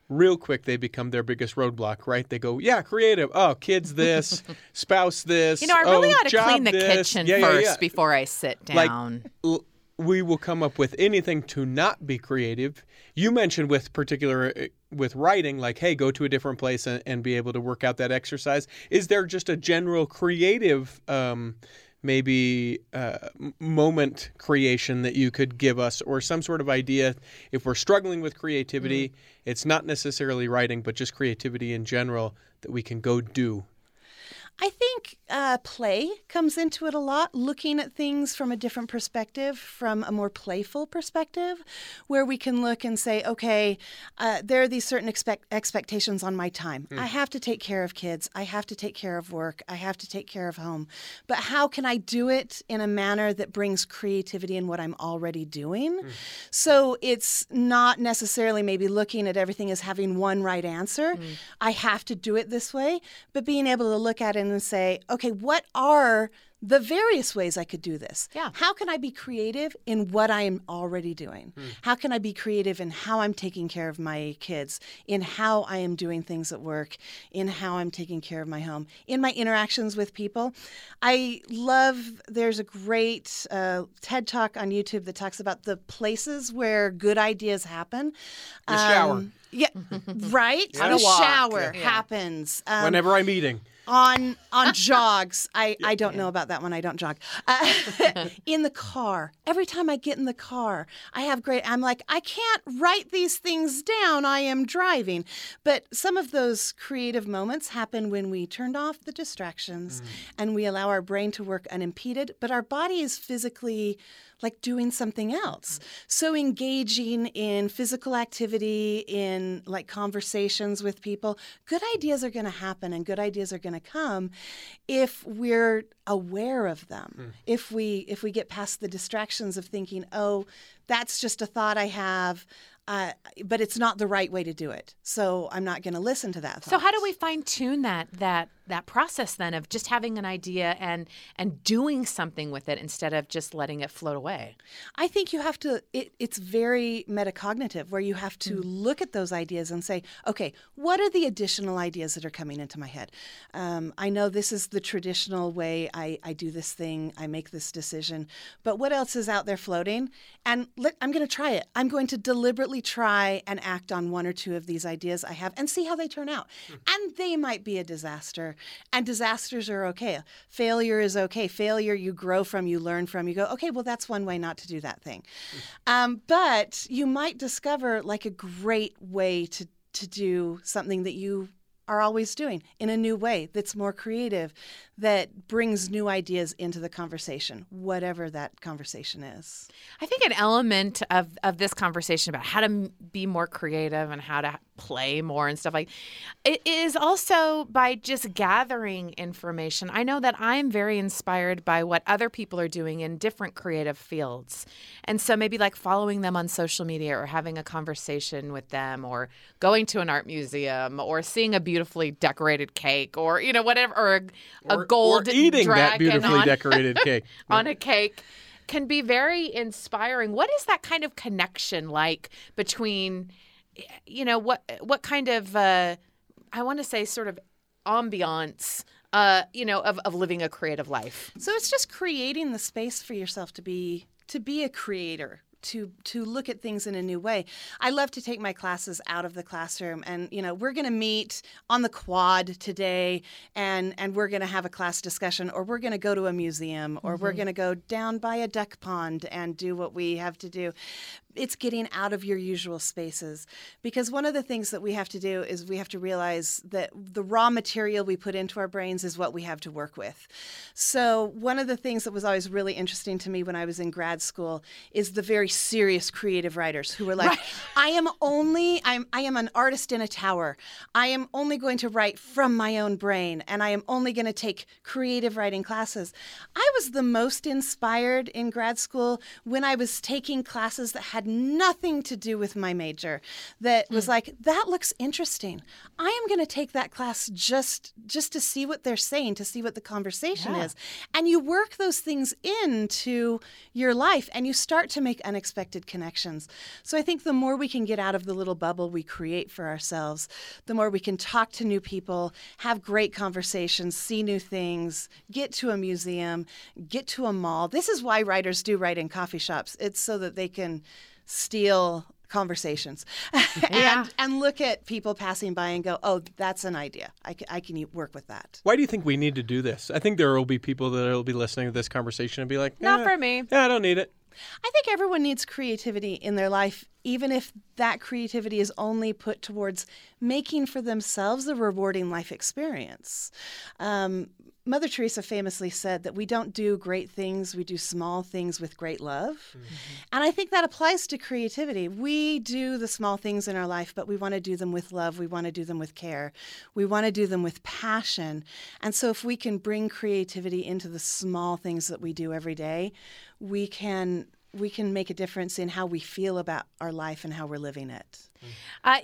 Real quick, they become their biggest roadblock, right? They go, yeah, creative. Oh, kids, this, spouse, this. You know, I really oh, ought to clean the this. kitchen Yeah, yeah, first yeah. before I sit Like, down. l- we will come up with anything to not be creative. You mentioned with particular uh, with writing, like, hey, go to a different place and, and be able to work out that exercise. Is there just a general creative, um, maybe uh, moment creation that you could give us, or some sort of idea? If we're struggling with creativity, mm. it's not necessarily writing, but just creativity in general that we can go do. I think uh, play comes into it a lot, looking at things from a different perspective, from a more playful perspective, where we can look and say, okay, uh, there are these certain expect- expectations on my time. Mm. I have to take care of kids. I have to take care of work. I have to take care of home. But how can I do it in a manner that brings creativity in what I'm already doing? Mm. So it's not necessarily maybe looking at everything as having one right answer. Mm. I have to do it this way, but being able to look at it and say, okay, what are the various ways I could do this. Yeah. How can I be creative in what I am already doing? Mm. How can I be creative in how I'm taking care of my kids, in how I am doing things at work, in how I'm taking care of my home, in my interactions with people? I love, there's a great uh, TED talk on YouTube that talks about the places where good ideas happen. The um, shower. Yeah, right. the shower yeah. happens um, whenever I'm eating on on jogs. I I don't know about that one. I don't jog. Uh, in the car. Every time I get in the car, I have great. I'm like I can't write these things down. I am driving. But some of those creative moments happen when we turned off the distractions mm. and we allow our brain to work unimpeded. But our body is physically like doing something else. So engaging in physical activity, in like conversations with people, good ideas are going to happen and good ideas are going to come if we're aware of them. Mm. If we if we get past the distractions of thinking, "Oh, that's just a thought I have." Uh, but it's not the right way to do it. So I'm not going to listen to that. Thought. So how do we fine tune that that that process then of just having an idea and and doing something with it instead of just letting it float away? I think you have to. It, it's very metacognitive, where you have to mm. look at those ideas and say, okay, what are the additional ideas that are coming into my head? Um, I know this is the traditional way I, I do this thing. I make this decision, but what else is out there floating? And let, I'm going to try it. I'm going to deliberately try and act on one or two of these ideas I have and see how they turn out. Mm. And they might be a disaster and disasters are okay. Failure is okay. Failure you grow from, you learn from, you go, okay, well, that's one way not to do that thing. Um, but you might discover like a great way to, to do something that you are always doing in a new way that's more creative, that brings new ideas into the conversation, whatever that conversation is. I think an element of, of this conversation about how to be more creative and how to play more and stuff like it is also by just gathering information. I know that I'm very inspired by what other people are doing in different creative fields. And so maybe like following them on social media or having a conversation with them or going to an art museum or seeing a beautifully decorated cake or you know whatever or a, or, a gold or eating that beautifully on, decorated cake on a cake can be very inspiring. What is that kind of connection like between you know what what kind of uh, I want to say sort of ambiance uh, you know of, of living a creative life. So it's just creating the space for yourself to be to be a creator to to look at things in a new way. I love to take my classes out of the classroom and you know, we're going to meet on the quad today and and we're going to have a class discussion or we're going to go to a museum or mm-hmm. we're going to go down by a duck pond and do what we have to do it's getting out of your usual spaces because one of the things that we have to do is we have to realize that the raw material we put into our brains is what we have to work with. So one of the things that was always really interesting to me when I was in grad school is the very serious creative writers who were like, right. I am only I'm I am an artist in a tower. I am only going to write from my own brain and I am only going to take creative writing classes. I was the most inspired in grad school when I was taking classes that had had nothing to do with my major that was hmm. like, that looks interesting. I am going to take that class just just to see what they're saying, to see what the conversation Yeah. is. And you work those things into your life and you start to make unexpected connections. So I think the more we can get out of the little bubble we create for ourselves, the more we can talk to new people, have great conversations, see new things, get to a museum, get to a mall. This is why writers do write in coffee shops. It's so that they can steal conversations and Yeah. and look at people passing by and go, "Oh, that's an idea. I can, I can work with that." Why do you think we need to do this? I think there will be people that will be listening to this conversation and be like, Not "Eh, for me. Yeah, I don't need it. I think everyone needs creativity in their life, even if that creativity is only put towards making for themselves a rewarding life experience. Um, Mother Teresa famously said that we don't do great things, we do small things with great love. And I think that applies to creativity. We do the small things in our life, but we want to do them with love. We want to do them with care. We want to do them with passion. And so, if we can bring creativity into the small things that we do every day, we can we can make a difference in how we feel about our life and how we're living it. Uh,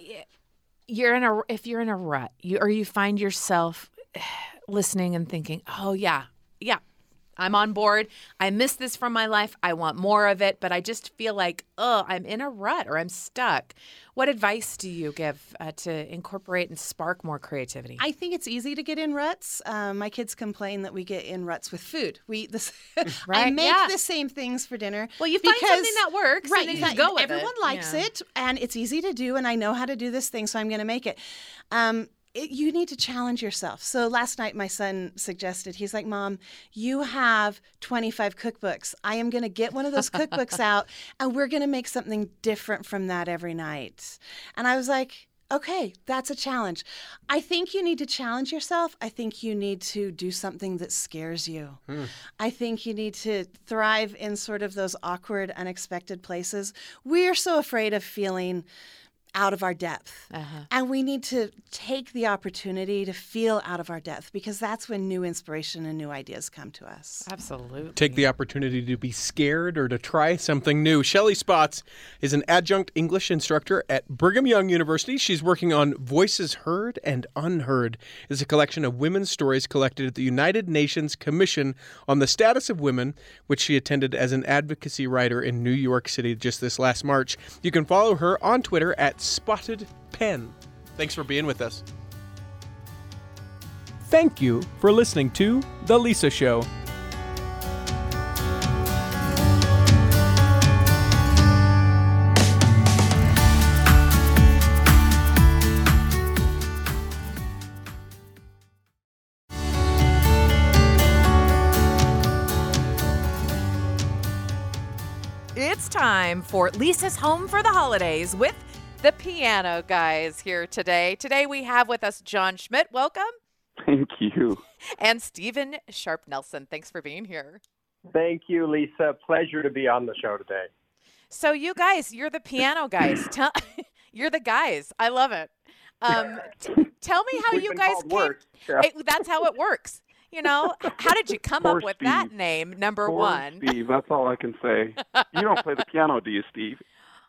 you're in a if you're in a rut, you or you find yourself listening and thinking, "Oh yeah, yeah, I'm on board. I miss this from my life. I want more of it, but I just feel like, oh, I'm in a rut or I'm stuck." What advice do you give uh, to incorporate and spark more creativity? I think it's easy to get in ruts. Um, my kids complain that we get in ruts with food. We eat this. I make yeah. the same things for dinner. Well, you find something that works, right? and you go with everyone it. likes Yeah. it, and it's easy to do, and I know how to do this thing, so I'm going to make it. Um, it, you need to challenge yourself. So last night, my son suggested, he's like, Mom, you have 25 cookbooks. I am going to get one of those cookbooks out, and we're going to make something different from that every night. And I was like, Okay, that's a challenge. I think you need to challenge yourself. I think you need to do something that scares you. Hmm. I think you need to thrive in sort of those awkward, unexpected places. We are so afraid of feeling out of our depth. Uh-huh. And we need to take the opportunity to feel out of our depth because that's when new inspiration and new ideas come to us. Absolutely. Take the opportunity to be scared or to try something new. Shelley Spots is an adjunct English instructor at Brigham Young University. She's working on Voices Heard and Unheard. is a collection of women's stories collected at the United Nations Commission on the Status of Women, which she attended as an advocacy writer in New York City just this last March. You can follow her on Twitter at Spotted Pen. Thanks for being with us. Thank you for listening to The Lisa Show. It's time for Lisa's Home for the Holidays with the Piano Guys here today. Today we have with us John Schmidt. Welcome. Thank you. And Steven Sharp Nelson. Thanks for being here. Thank you, Lisa. Pleasure to be on the show today. So you guys, you're the piano guys. Tell, you're the guys. I love it. Um, t- tell me how We've you guys came. worse. Yeah. It- that's how it works. You know, how did you come Poor up with that name, number Poor one? Steve. That's all I can say. You don't play the piano, do you, Steve?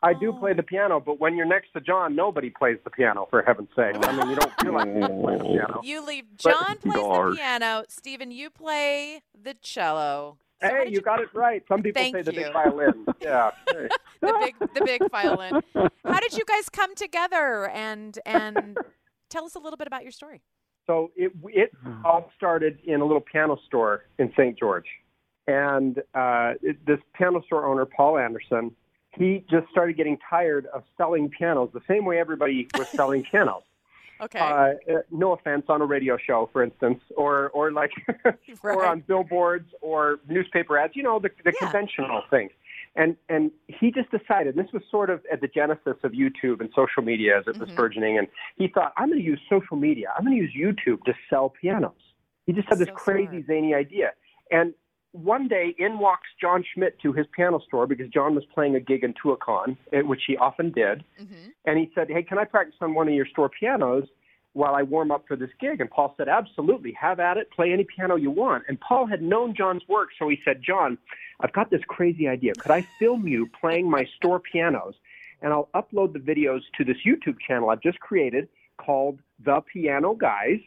I do play the piano, but when you're next to John, nobody plays the piano, for heaven's sake. I mean, you don't feel like you play the piano. You leave. But- John plays the piano. Steven, you play the cello. So Hey, did you got it right. Some people Thank say the you. big violin. Yeah. Hey. the big the big violin. How did you guys come together and and tell us a little bit about your story? So it it all started in a little piano store in St. George, and uh, it, this piano store owner, Paul Anderson, he just started getting tired of selling pianos the same way everybody was selling pianos. Okay. Uh, no offense, on a radio show, for instance, or or like, or on billboards or newspaper ads. You know, the the Yeah. conventional things. And and he just decided this was sort of at the genesis of YouTube and social media as it was Mhm. burgeoning. And he thought, I'm going to use social media. I'm going to use YouTube to sell pianos. He just had this So crazy smart. zany idea. And one day, in walks John Schmidt to his piano store because John was playing a gig in Tuacahn, eh, which he often did Mm-hmm. and he said, "Hey, can I practice on one of your store pianos?" while I warm up for this gig. And Paul said, Absolutely, have at it, play any piano you want. And Paul had known John's work, so he said, John, I've got this crazy idea. Could I film you playing my store pianos? And I'll upload the videos to this YouTube channel I've just created called The Piano Guys.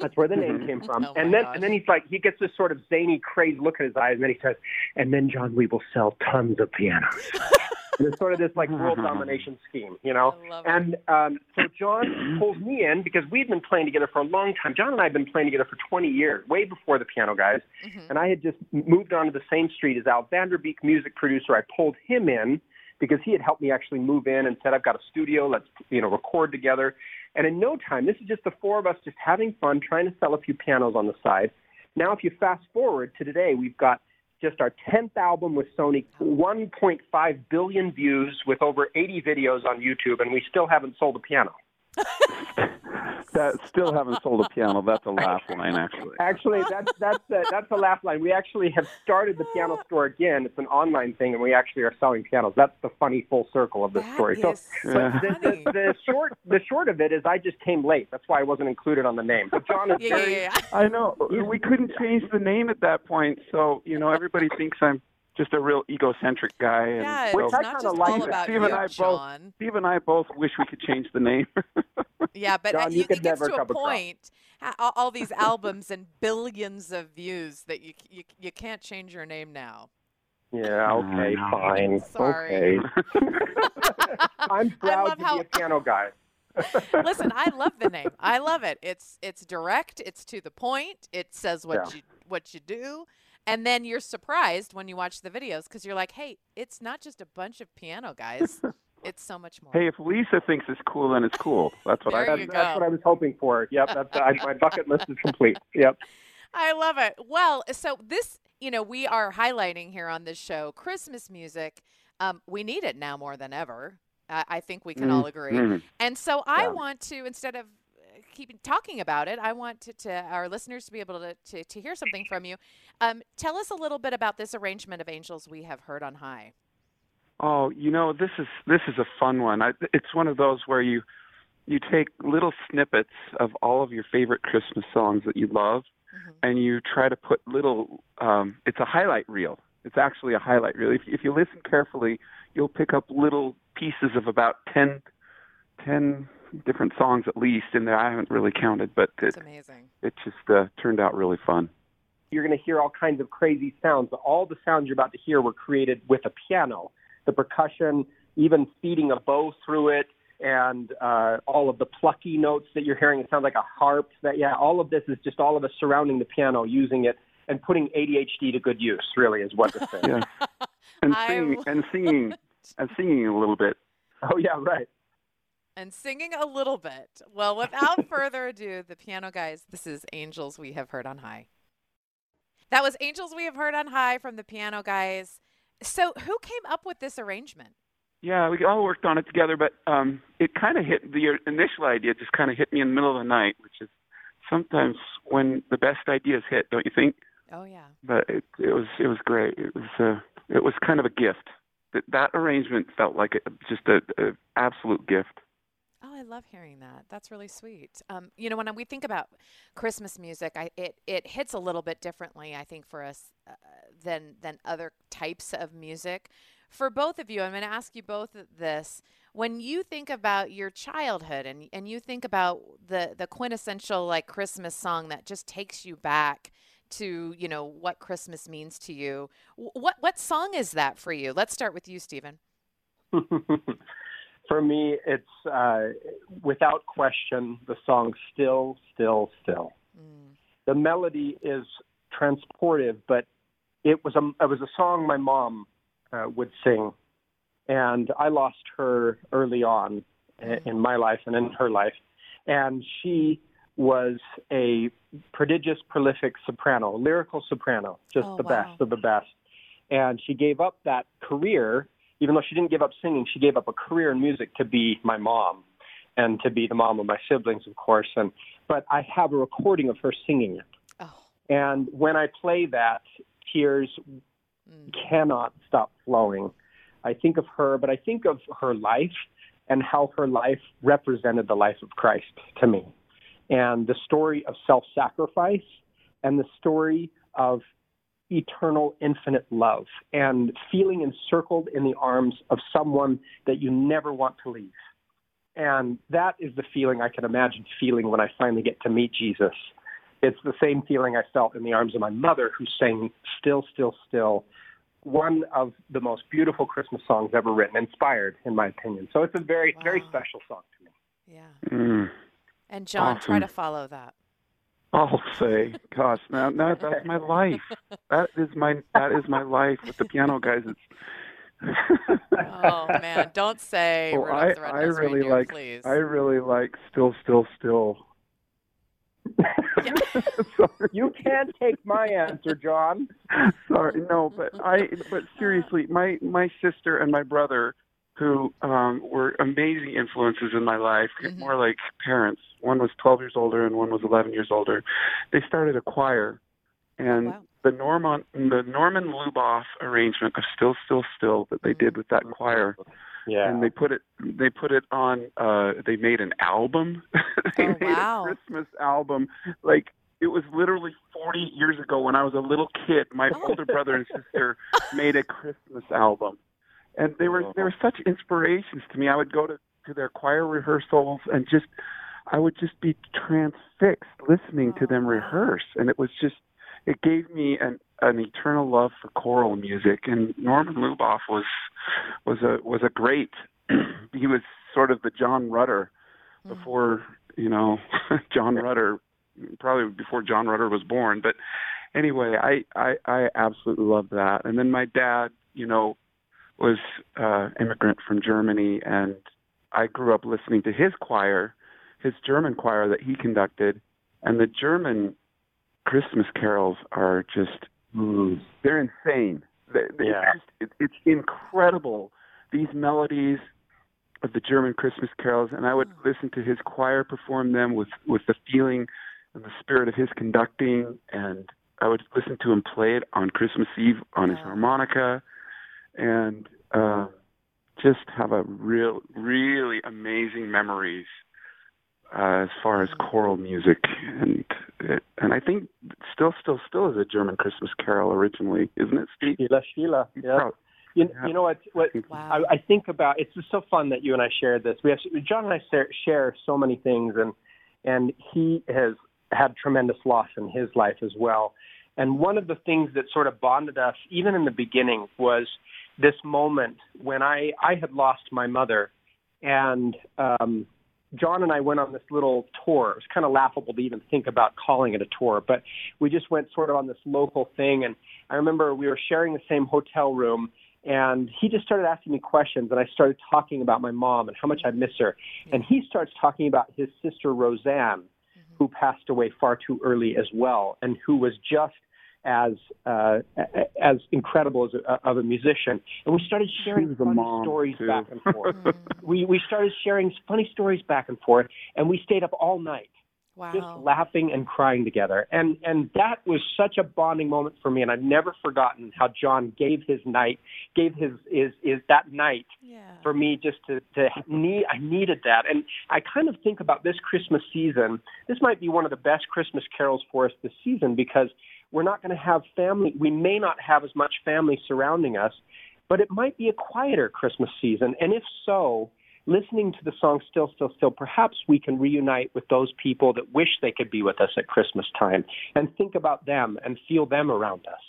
That's where the name came from. Oh and then gosh. and then he's like he gets this sort of zany, crazed look in his eyes, and then he says, And then John, we will sell tons of pianos. and it's sort of this like world domination scheme, you know. I love it. And um, so John pulls me in because we've been playing together for a long time. John and I have been playing together for 20 years, way before the Piano Guys. Mm-hmm. And I had just moved onto the same street as Al van der Beek, music producer. I pulled him in because he had helped me actually move in and said, "I've got a studio. Let's you know record together." And in no time, this is just the four of us just having fun, trying to sell a few pianos on the side. Now, if you fast forward to today, we've got just our 10th album with Sony, 1.5 billion views with over 80 videos on YouTube, and we still haven't sold a piano. That still haven't sold a piano. That's a laugh line, actually. Actually, that's that's the, that's the laugh line. We actually have started the piano store again. It's an online thing, and we actually are selling pianos. That's the funny full circle of the That story. So, is so but the, the, the short the short of it is, I just came late. That's why I wasn't included on the name. But John is yeah, yeah, very yeah, yeah. I know. We couldn't change the name at that point, so you know everybody thinks I'm just a real egocentric guy. And Yeah, so it's I not kinda just like all about Steve you, and I both- Steve and I both wish we could change the name. Yeah, but uh, John, you you, could it gets never to a point, all, all these albums and billions of views that you, you you can't change your name now. yeah. Okay, I know. fine. Sorry. Okay. I'm proud to how- be a piano guy. Listen, I love the name. I love it. It's it's direct. It's to the point. It says what Yeah. you what you do, and then you're surprised when you watch the videos because you're like, hey, it's not just a bunch of piano guys. It's so much more. hey, if Lisa thinks it's cool, then it's cool. That's what I. That's, that's what I was hoping for. Yep. That's I, my bucket list is complete. Yep. I love it. Well, so this, you know, we are highlighting here on this show Christmas music. Um, we need it now more than ever. I, I think we can all agree. Mhm. And so I Yeah. want to, instead of keeping talking about it, I want to, to our listeners to be able to, to, to hear something from you. Um, tell us a little bit about this arrangement of Angels We Have Heard on High. Oh, you know, this is this is a fun one. I, it's one of those where you you take little snippets of all of your favorite Christmas songs that you love, Mhm. and you try to put little. Um, it's a highlight reel. It's actually a highlight reel. If, if you listen carefully, you'll pick up little pieces of about 10, 10 different songs at least in there. I haven't really counted, but it It's amazing. it just uh, turned out really fun. you're going to hear all kinds of crazy sounds. But all the sounds you're about to hear were created with a piano. The percussion, even feeding a bow through it, and uh, all of the plucky notes that you're hearing. It sounds like a harp. That yeah, all of this is just all of us surrounding the piano, using it, and putting ADHD to good use. Really, is what this thing. Yeah, and singing and singing and singing a little bit. Oh yeah, right. And singing a little bit. Well, without further ado, the piano guys, this is Angels We Have Heard on High. That was Angels We Have Heard on High from the piano guys. So, who came up with this arrangement? Yeah, we all worked on it together, but um, it kind of hit the initial idea just kind of hit me in the middle of the night, which is sometimes when the best ideas hit, don't you think? Oh, yeah. But it, it was it was great. It was uh, it was kind of a gift. That that arrangement felt like a, just a, a absolute gift. Oh, I love hearing that. That's really sweet. Um, you know, when we think about Christmas music, I, it it hits a little bit differently, I think, for us uh, than than other types of music. For both of you, I'm going to ask you both this: when you think about your childhood and and you think about the the quintessential like Christmas song that just takes you back to you know what Christmas means to you, what what song is that for you? Let's start with you, Steven. For me, it's uh, without question the song "Still, Still, Still." Mm. the melody is transportive, but it was a it was a song my mom uh, would sing, and I lost her early on i- in my life and in her life, and she was a prodigious, prolific soprano, lyrical soprano, just Oh, the wow. best of the best, and she gave up that career. Even though she didn't give up singing, she gave up a career in music to be my mom, and to be the mom of my siblings, of course. And but I have a recording of her singing it. Oh, And when I play that, tears mm. cannot stop flowing. I think of her, but I think of her life and how her life represented the life of Christ to me. and the story of self sacrifice and the story of eternal, infinite love and feeling encircled in the arms of someone that you never want to leave. And that is the feeling I can imagine feeling when I finally get to meet Jesus. It's the same feeling I felt in the arms of my mother, who sang Still, Still, Still, one of the most beautiful Christmas songs ever written, inspired, in my opinion. So it's a very, wow. very special song to me. Yeah. Mm. And John, awesome. try to follow that. I'll say, gosh, now, now that's my life. That is my that is my life with the piano guys. It's oh man, don't say. Well, I, I really reindeer, like. Please. I really like still, still, still. you can't take my answer, John. Sorry, no, but I. But seriously, my my sister and my brother who um, were amazing influences in my life, mm-hmm. more like parents. One was 12 years older and one was 11 years older. They started a choir, and oh, wow. the Norman the Norman Luboff arrangement of "Still, Still, Still" that they did with that mm-hmm. choir. Yeah. And they put it they put it on uh they made an album. they oh, made wow. a Christmas album. Like it was literally 40 years ago when I was a little kid. My oh. older brother and sister made a Christmas album and they were they were such inspirations to me. I would go to to their choir rehearsals and just I would just be transfixed listening to them rehearse, and it was just it gave me an an eternal love for choral music. And Norman Luboff was was a was a great. he was sort of the John Rutter mm. before you know John Rutter, probably before John Rutter was born. But anyway, I I, I absolutely love that. And then my dad, you know, was uh, immigrant from Germany, and I grew up listening to his choir, his German choir that he conducted, and the German Christmas carols are just mm, they're insane. They, they yeah. Just, it, it's incredible. These melodies of the German Christmas carols, and I would listen to his choir perform them with with the feeling and the spirit of his conducting, and I would listen to him play it on Christmas Eve on his harmonica and uh, just have a real, really amazing memories uh, as far as choral music, and it, and I think still, still, still is a German Christmas carol originally, isn't it, Steve? Stille, Stille. Yeah. You, yeah. you know what? What wow. I, I think about? It's just so fun that you and I shared this. We have John and I share, share so many things, and and he has had tremendous loss in his life as well. And one of the things that sort of bonded us, even in the beginning, was this moment when I, I had lost my mother. And um, John and I went on this little tour. It was kind of laughable to even think about calling it a tour, but we just went sort of on this local thing. And I remember we were sharing the same hotel room, and he just started asking me questions, and I started talking about my mom and how much I miss her. And he starts talking about his sister Roseanne, who passed away far too early as well, and who was just as uh, as incredible as a, of a musician, and we started sharing funny stories too. back and forth. we we started sharing funny stories back and forth, and we stayed up all night. Wow. Just laughing and crying together, and and that was such a bonding moment for me, and I've never forgotten how John gave his night, gave his is is that night yeah. for me just to to need. I needed that, and I kind of think about this Christmas season. This might be one of the best Christmas carols for us this season because we're not going to have family. We may not have as much family surrounding us, but it might be a quieter Christmas season. And if so, listening to the song Still, Still, Still, perhaps we can reunite with those people that wish they could be with us at Christmas time and think about them and feel them around us.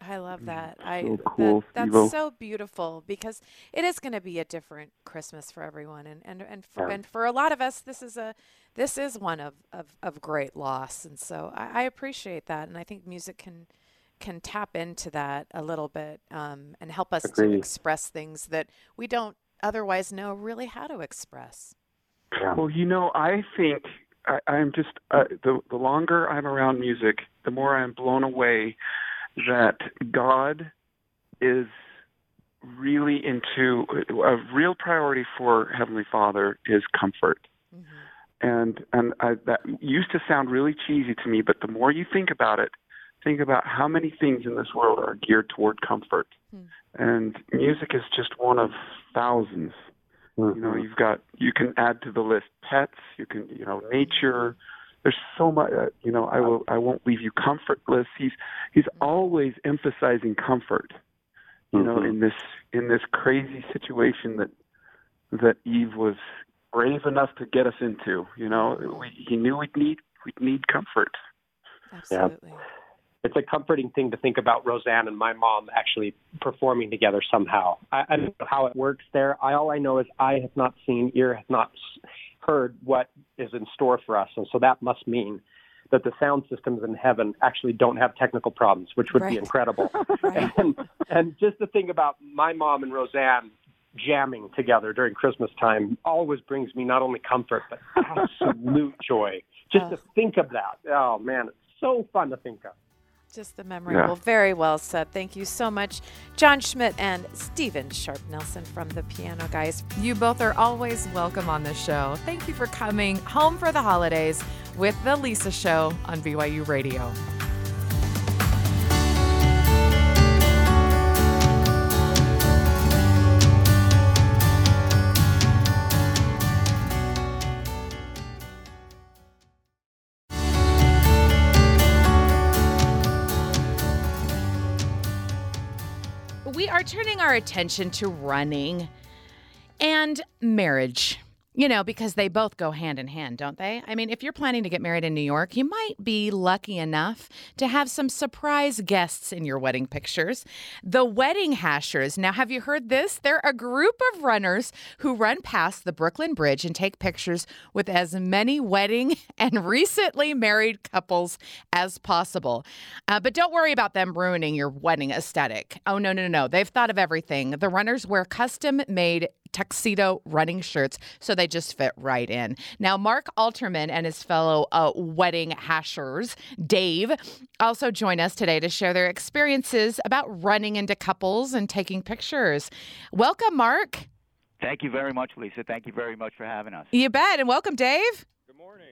I love that. I so cool, that, that's Steve-O. so beautiful because it is going to be a different Christmas for everyone, and and and for, Yeah. and for a lot of us, this is a this is one of of, of great loss, and so I, I appreciate that, and I think music can can tap into that a little bit um, and help us to express things that we don't otherwise know really how to express. Well, you know, I think I, I'm just uh, the the longer I'm around music, the more I'm blown away that God is really into a real priority for Heavenly Father is comfort. Mm-hmm. And and I, that used to sound really cheesy to me, but the more you think about it, think about how many things in this world are geared toward comfort. Hmm. And music is just one of thousands. You know, mm-hmm. you've got you can add to the list pets, you can you know nature, there's so much. Uh, you know, I will. I won't leave you comfortless. He's he's always emphasizing comfort. You know, in this in this crazy situation that that Eve was brave enough to get us into. You know, we, he knew we'd need we'd need comfort. Absolutely. It's a comforting thing to think about Roseanne and my mom actually performing together somehow. I, I don't know how it works there. I, all I know is I have not seen, ear has not s- heard what is in store for us, and so that must mean that the sound systems in heaven actually don't have technical problems, which would Right. be incredible. Right. and, and just the thing about my mom and Roseanne jamming together during Christmas time always brings me not only comfort but absolute joy. Just to think of that, oh man, it's so fun to think of. Just the memory. Yeah. Well, very well said. Thank you so much, John Schmidt and Steven Sharp Nelson from the Piano Guys. You both are always welcome on the show. Thank you for coming home for the holidays with The Lisa Show on BYU Radio. Turning our attention to running and marriage. You know, because they both go hand in hand, don't they? I mean, if you're planning to get married in New York, you might be lucky enough to have some surprise guests in your wedding pictures. The Wedding Hashers. Now, have you heard this? They're a group of runners who run past the Brooklyn Bridge and take pictures with as many wedding and recently married couples as possible. Uh, but don't worry about them ruining your wedding aesthetic. Oh, no, no, no, no. They've thought of everything. The runners wear custom made tuxedo running shirts, so they just fit right in. Now, Mark Alterman and his fellow uh, wedding hashers, Dave, also join us today to share their experiences about running into couples and taking pictures. Welcome, Mark. Thank you very much, Lisa. Thank you very much for having us. You bet, and welcome, Dave. Good morning.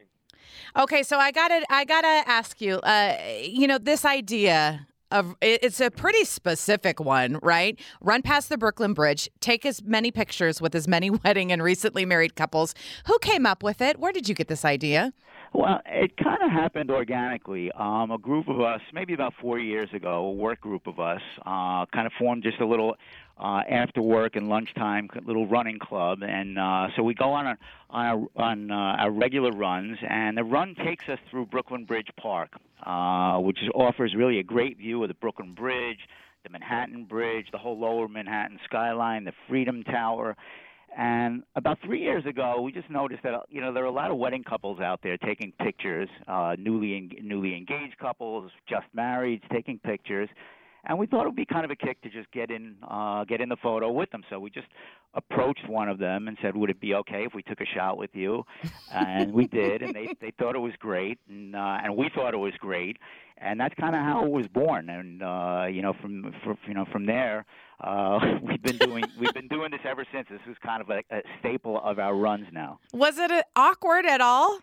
Okay, so I gotta, I gotta ask you. Uh, you know, this idea of it's a pretty specific one, right? Run past the Brooklyn Bridge, take as many pictures with as many wedding and recently married couples. Who came up with it? Where did you get this idea? Well, it kind of happened organically. Um, a group of us, maybe about four years ago, a work group of us, uh, kind of formed just a little uh, after work and lunchtime little running club, and uh, so we go on a, on a, on uh, our regular runs, and the run takes us through Brooklyn Bridge Park, uh, which offers really a great view of the Brooklyn Bridge, the Manhattan Bridge, the whole Lower Manhattan skyline, the Freedom Tower. And about three years ago, we just noticed that you know there are a lot of wedding couples out there taking pictures, uh, newly en- newly engaged couples, just married, taking pictures, and we thought it would be kind of a kick to just get in uh, get in the photo with them. So we just approached one of them and said, "Would it be okay if we took a shot with you?" And we did, and they they thought it was great, and uh, and we thought it was great, and that's kind of how it was born. And uh, you know, from, from you know from there, uh, we've been doing we've been doing this ever since. This is kind of a, a staple of our runs now. Was it uh, awkward at all?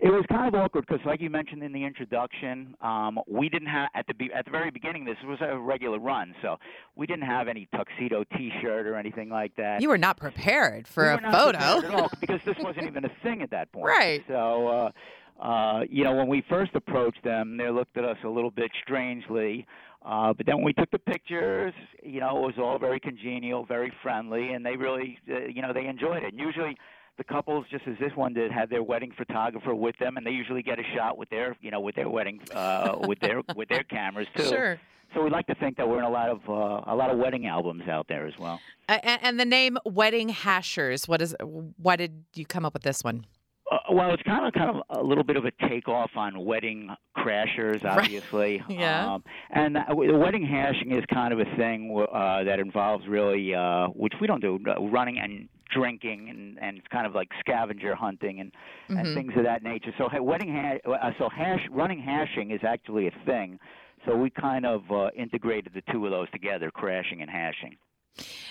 It was kind of awkward because, like you mentioned in the introduction, um, we didn't have at the be- at the very beginning. This was a regular run, so we didn't have any tuxedo T-shirt or anything like that. You were not prepared for We a photo. all because this wasn't even a thing at that point. Right. So, uh, uh, you know, when we first approached them, they looked at us a little bit strangely. Uh, but then when we took the pictures, you know, it was all very congenial, very friendly, and they really, uh, you know, they enjoyed it. And usually, the couples, just as this one did, had their wedding photographer with them, and they usually get a shot with their, you know, with their wedding, uh, with their with their cameras too. Sure. So we like to think that we're in a lot of uh, a lot of wedding albums out there as well. And, and the name Wedding Hashers. What is? Why did you come up with this one? Uh, well, it's kind of kind of a little bit of a takeoff on wedding crashers, Right. obviously. Yeah. Um, and the wedding hashing is kind of a thing uh, that involves really, uh, which we don't do, uh, running and drinking, and, and it's kind of like scavenger hunting and, Mhm. and things of that nature. So wedding ha- uh, so hash running hashing is actually a thing. So we kind of uh, integrated the two of those together, crashing and hashing.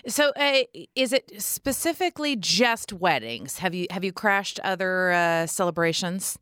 So, uh, is it specifically just weddings? Have you have you crashed other uh, celebrations?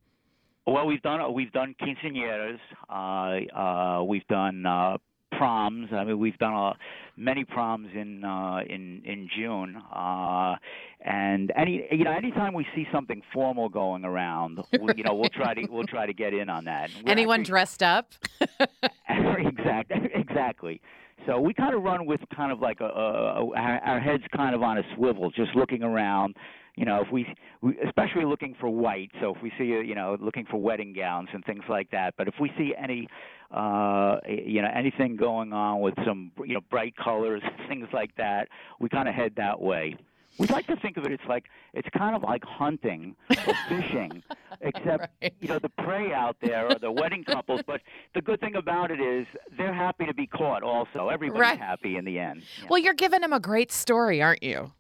Well, we've done we've done quinceañeras. Uh, uh, we've done uh, proms. I mean, we've done a, many proms in uh, in in June, uh, and any you know anytime we see something formal going around, we, you know we'll try to we'll try to get in on that. We're Anyone actually- dressed up? exactly, exactly. So we kind of run with kind of like a, a, a our heads kind of on a swivel, just looking around. You know, if we, we, especially looking for white. So if we see, you know, looking for wedding gowns and things like that. But if we see any, uh, you know, anything going on with some, you know, bright colors, things like that, we kind of head that way. We like to think of it. It's like it's kind of like hunting or fishing, except you know the prey out there are the wedding couples. But the good thing about it is they're happy to be caught. Also, everybody's Right. happy in the end. Well, you're giving them a great story, aren't you?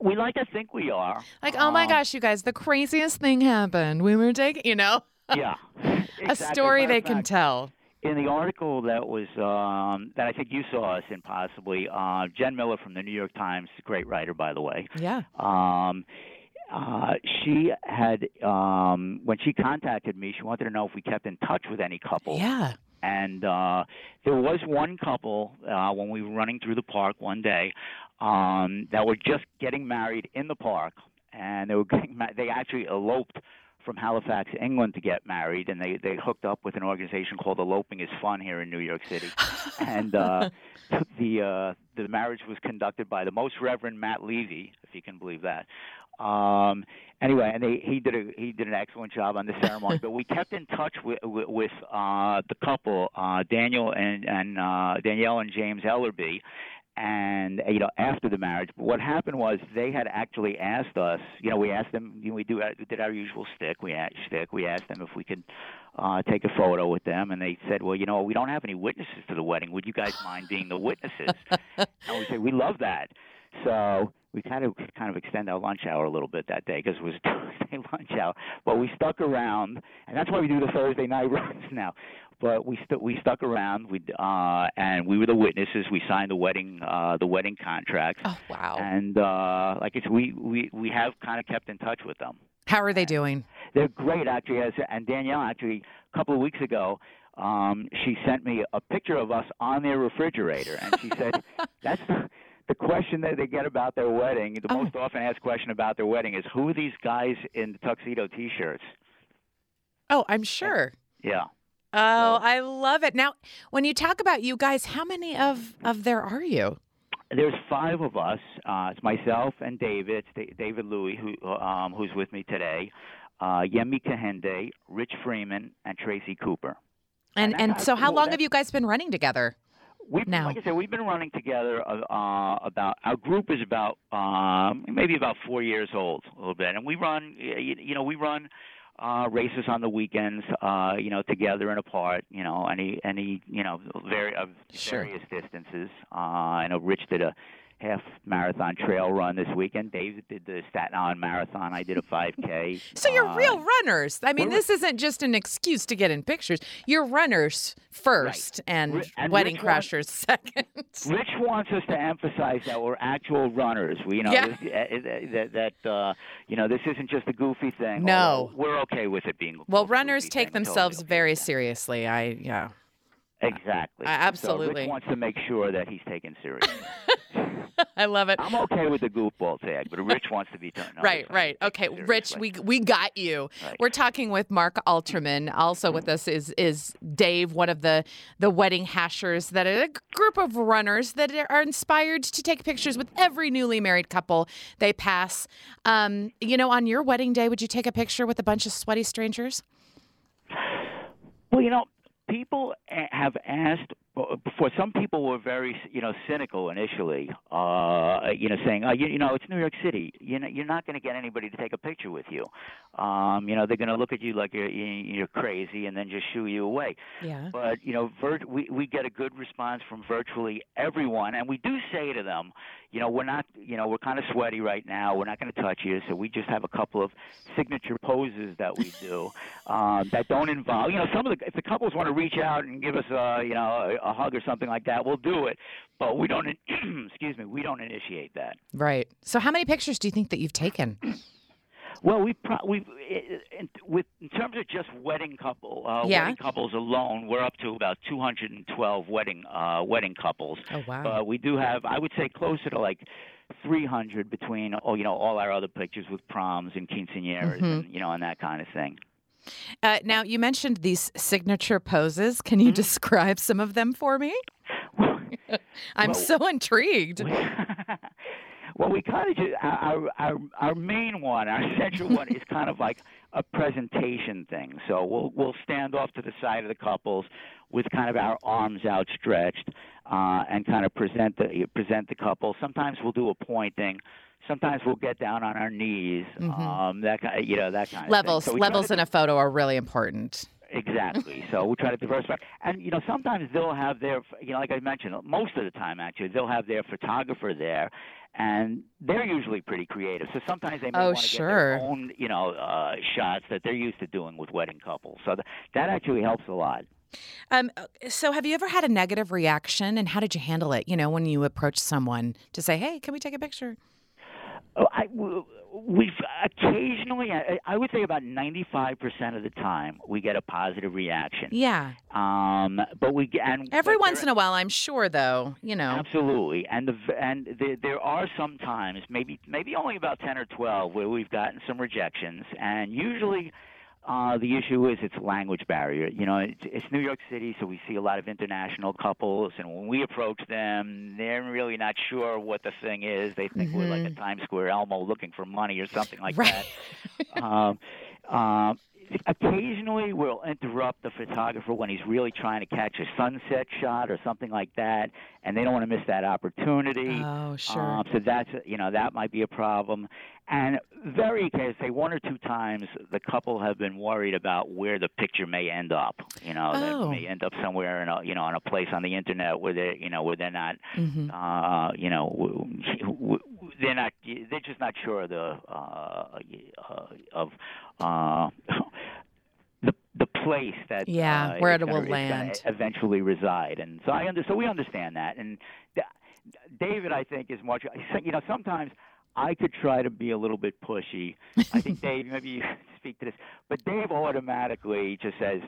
We like to think we are. Like, oh my Um, gosh, you guys, the craziest thing happened. We were taking, you know, Yeah. a story they of can tell. In the article that was um, that I think you saw us in possibly uh, Jen Miller from the New York Times, great writer by the way. Yeah. Um, uh, she had um, when she contacted me, she wanted to know if we kept in touch with any couples. Yeah. And uh, there was one couple uh, when we were running through the park one day um, that were just getting married in the park, and they were getting ma- they actually eloped from Halifax, England, to get married, and they they hooked up with an organization called Eloping is Fun here in New York City, and uh, the uh, the marriage was conducted by the Most Reverend Matt Levy, if you can believe that. Um, anyway, and they, he did a he did an excellent job on the ceremony. but we kept in touch with with, with uh, the couple, uh, Daniel and and uh, Danielle and James Ellerby, and uh, you know after the marriage. But what happened was they had actually asked us. You know, we asked them. You know, we do we did our usual stick. We asked stick. We asked them if we could uh, take a photo with them, and they said, "Well, you know, we don't have any witnesses to the wedding. Would you guys mind being the witnesses?" and we said, "We love that." So we kind of kind of extend our lunch hour a little bit that day because it was Thursday lunch hour. But we stuck around, and that's why we do the Thursday night runs now. But we stu- we stuck around. We uh, and we were the witnesses. We signed the wedding uh, the wedding contracts. Oh wow! And uh, like it's we we we have kind of kept in touch with them. How are they doing? They're great, actually. As and Danielle, actually, a couple of weeks ago, um, she sent me a picture of us on their refrigerator, and she said, "That's the, the question that they get about their wedding. The most often asked question about their wedding is, who are these guys in the tuxedo T-shirts?" Oh, I'm sure. Yeah. Oh, I love it. Now, when you talk about you guys, how many of of there are you? There's five of us. Uh, it's myself and David, David Louie, who um, who's with me today. Uh, Yemi Kahende, Rich Freeman, and Tracy Cooper. And and that's so, how cool. long have you guys been running together? We've, now? like I said, we've been running together uh, uh, about our group is about um, maybe about four years old, a little bit, and we run. You, you know, we run uh, races on the weekends. Uh, you know, together and apart. You know, any any you know very of Sure. various distances. Uh, I know Rich did a half marathon trail run this weekend. Dave did the Staten Island Marathon. I did a 5K. So you're Uh, real runners. I mean, this isn't just an excuse to get in pictures. You're runners first, and, Ri- and wedding Rich wants- crashers second. Rich wants us to emphasize that we're actual runners. We, you know, Yeah. this, uh, that that uh, you know, this isn't just a goofy thing. No. we're okay with it being. Well, runners take themselves very seriously. I yeah. Exactly. So absolutely. Rich wants to make sure that he's taken seriously. I love it. I'm okay with the goofball tag, but Rich wants to be done. no, Right, right. Okay, Rich, we we got you. Right. We're talking with Mark Alterman. Also with us is is Dave, one of the the wedding hashers that are a group of runners that are inspired to take pictures with every newly married couple they pass. Um, you know, on your wedding day, would you take a picture with a bunch of sweaty strangers? Well, you know, people have asked before. Some people were very, you know, cynical initially. Uh, you know, saying, "Oh, you, you know, it's New York City. You know, you're not going to get anybody to take a picture with you. Um, you know, they're going to look at you like you're you're crazy and then just shoo you away." Yeah. But you know, vir- we we get a good response from virtually everyone, and we do say to them, you know, we're not, you know, we're kind of sweaty right now. We're not going to touch you, so we just have a couple of signature poses that we do um, that don't involve, you know, some of the if the couples want to reach out and give us a, you know, a, a hug or something like that, we'll do it. But we don't, excuse me, we don't initiate that. Right. So how many pictures do you think that you've taken? Well, we pro- we in, with in terms of just wedding couple uh, Yeah. wedding couples alone, we're up to about 212 wedding uh, wedding couples. Oh wow. But we do have, I would say, closer to like 300 between oh you know all our other pictures with proms and quinceañeras Mhm. and you know and that kind of thing. Uh, now you mentioned these signature poses. Can you describe some of them for me? I'm Well- so intrigued. Well, we kind of just our, our our main one, our central one, is kind of like a presentation thing. So we'll we'll stand off to the side of the couples with kind of our arms outstretched uh, and kind of present the present the couple. Sometimes we'll do a pointing. Sometimes we'll get down on our knees. Mhm. Um, that kind, you know, that kind of Levels thing. So we levels in a photo are really important. Exactly. So we try to diversify, and you know sometimes they'll have their, you know, like I mentioned, most of the time actually they'll have their photographer there, and they're usually pretty creative. So sometimes they may Oh, want to sure. get their own, you know, uh, shots that they're used to doing with wedding couples. So th- that actually helps a lot. Um, so have you ever had a negative reaction, and how did you handle it? You know, when you approach someone to say, "Hey, can we take a picture?" Oh, I, we've occasionally, I, would say about 95% of the time, we get a positive reaction. Yeah. Um, but we get, and Every once there- in a while, I'm sure, though. You know. Absolutely, and the and the, there are some times, maybe maybe only about ten or twelve, where we've gotten some rejections, and usually. Uh, the issue is it's language barrier. You know, it's, it's New York City, so we see a lot of international couples, and when we approach them, they're really not sure what the thing is. They think we're like a Times Square Elmo looking for money or something like Right. that. um, um, occasionally, we'll interrupt the photographer when he's really trying to catch a sunset shot or something like that, and they don't want to miss that opportunity. Oh, sure. Um, so that's you know that might be a problem. And very occasionally, say one or two times, the couple have been worried about where the picture may end up. You know, Oh. it may end up somewhere in a you know on a place on the internet where they you know where they're not Mhm. uh, you know w- w- they're not they're just not sure of the uh, uh, of uh, the the place that Yeah, uh, where it will land. eventually reside. And so I under, so we understand that. And David, I think, is much. You know, sometimes I could try to be a little bit pushy. I think Dave, maybe you speak to this, but Dave automatically just says,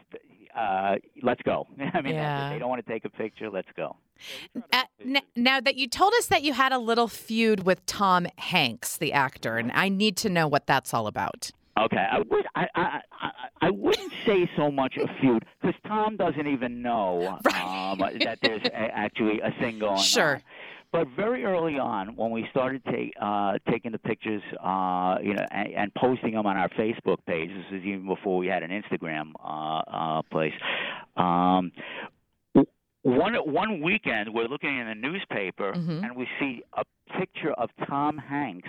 uh, "Let's go." I mean, Yeah. they don't want to take a picture. Let's go. Uh, n- now that you told us that you had a little feud with Tom Hanks, the actor, and I need to know what that's all about. Okay, I would I I I, I wouldn't say so much a feud because Tom doesn't even know um, that there's a, actually a thing going Sure. on. But very early on, when we started take, uh, taking the pictures, uh, you know, and, and posting them on our Facebook page, this is even before we had an Instagram uh, uh, place. Um, one one weekend, we're looking in the newspaper, Mhm. and we see a picture of Tom Hanks,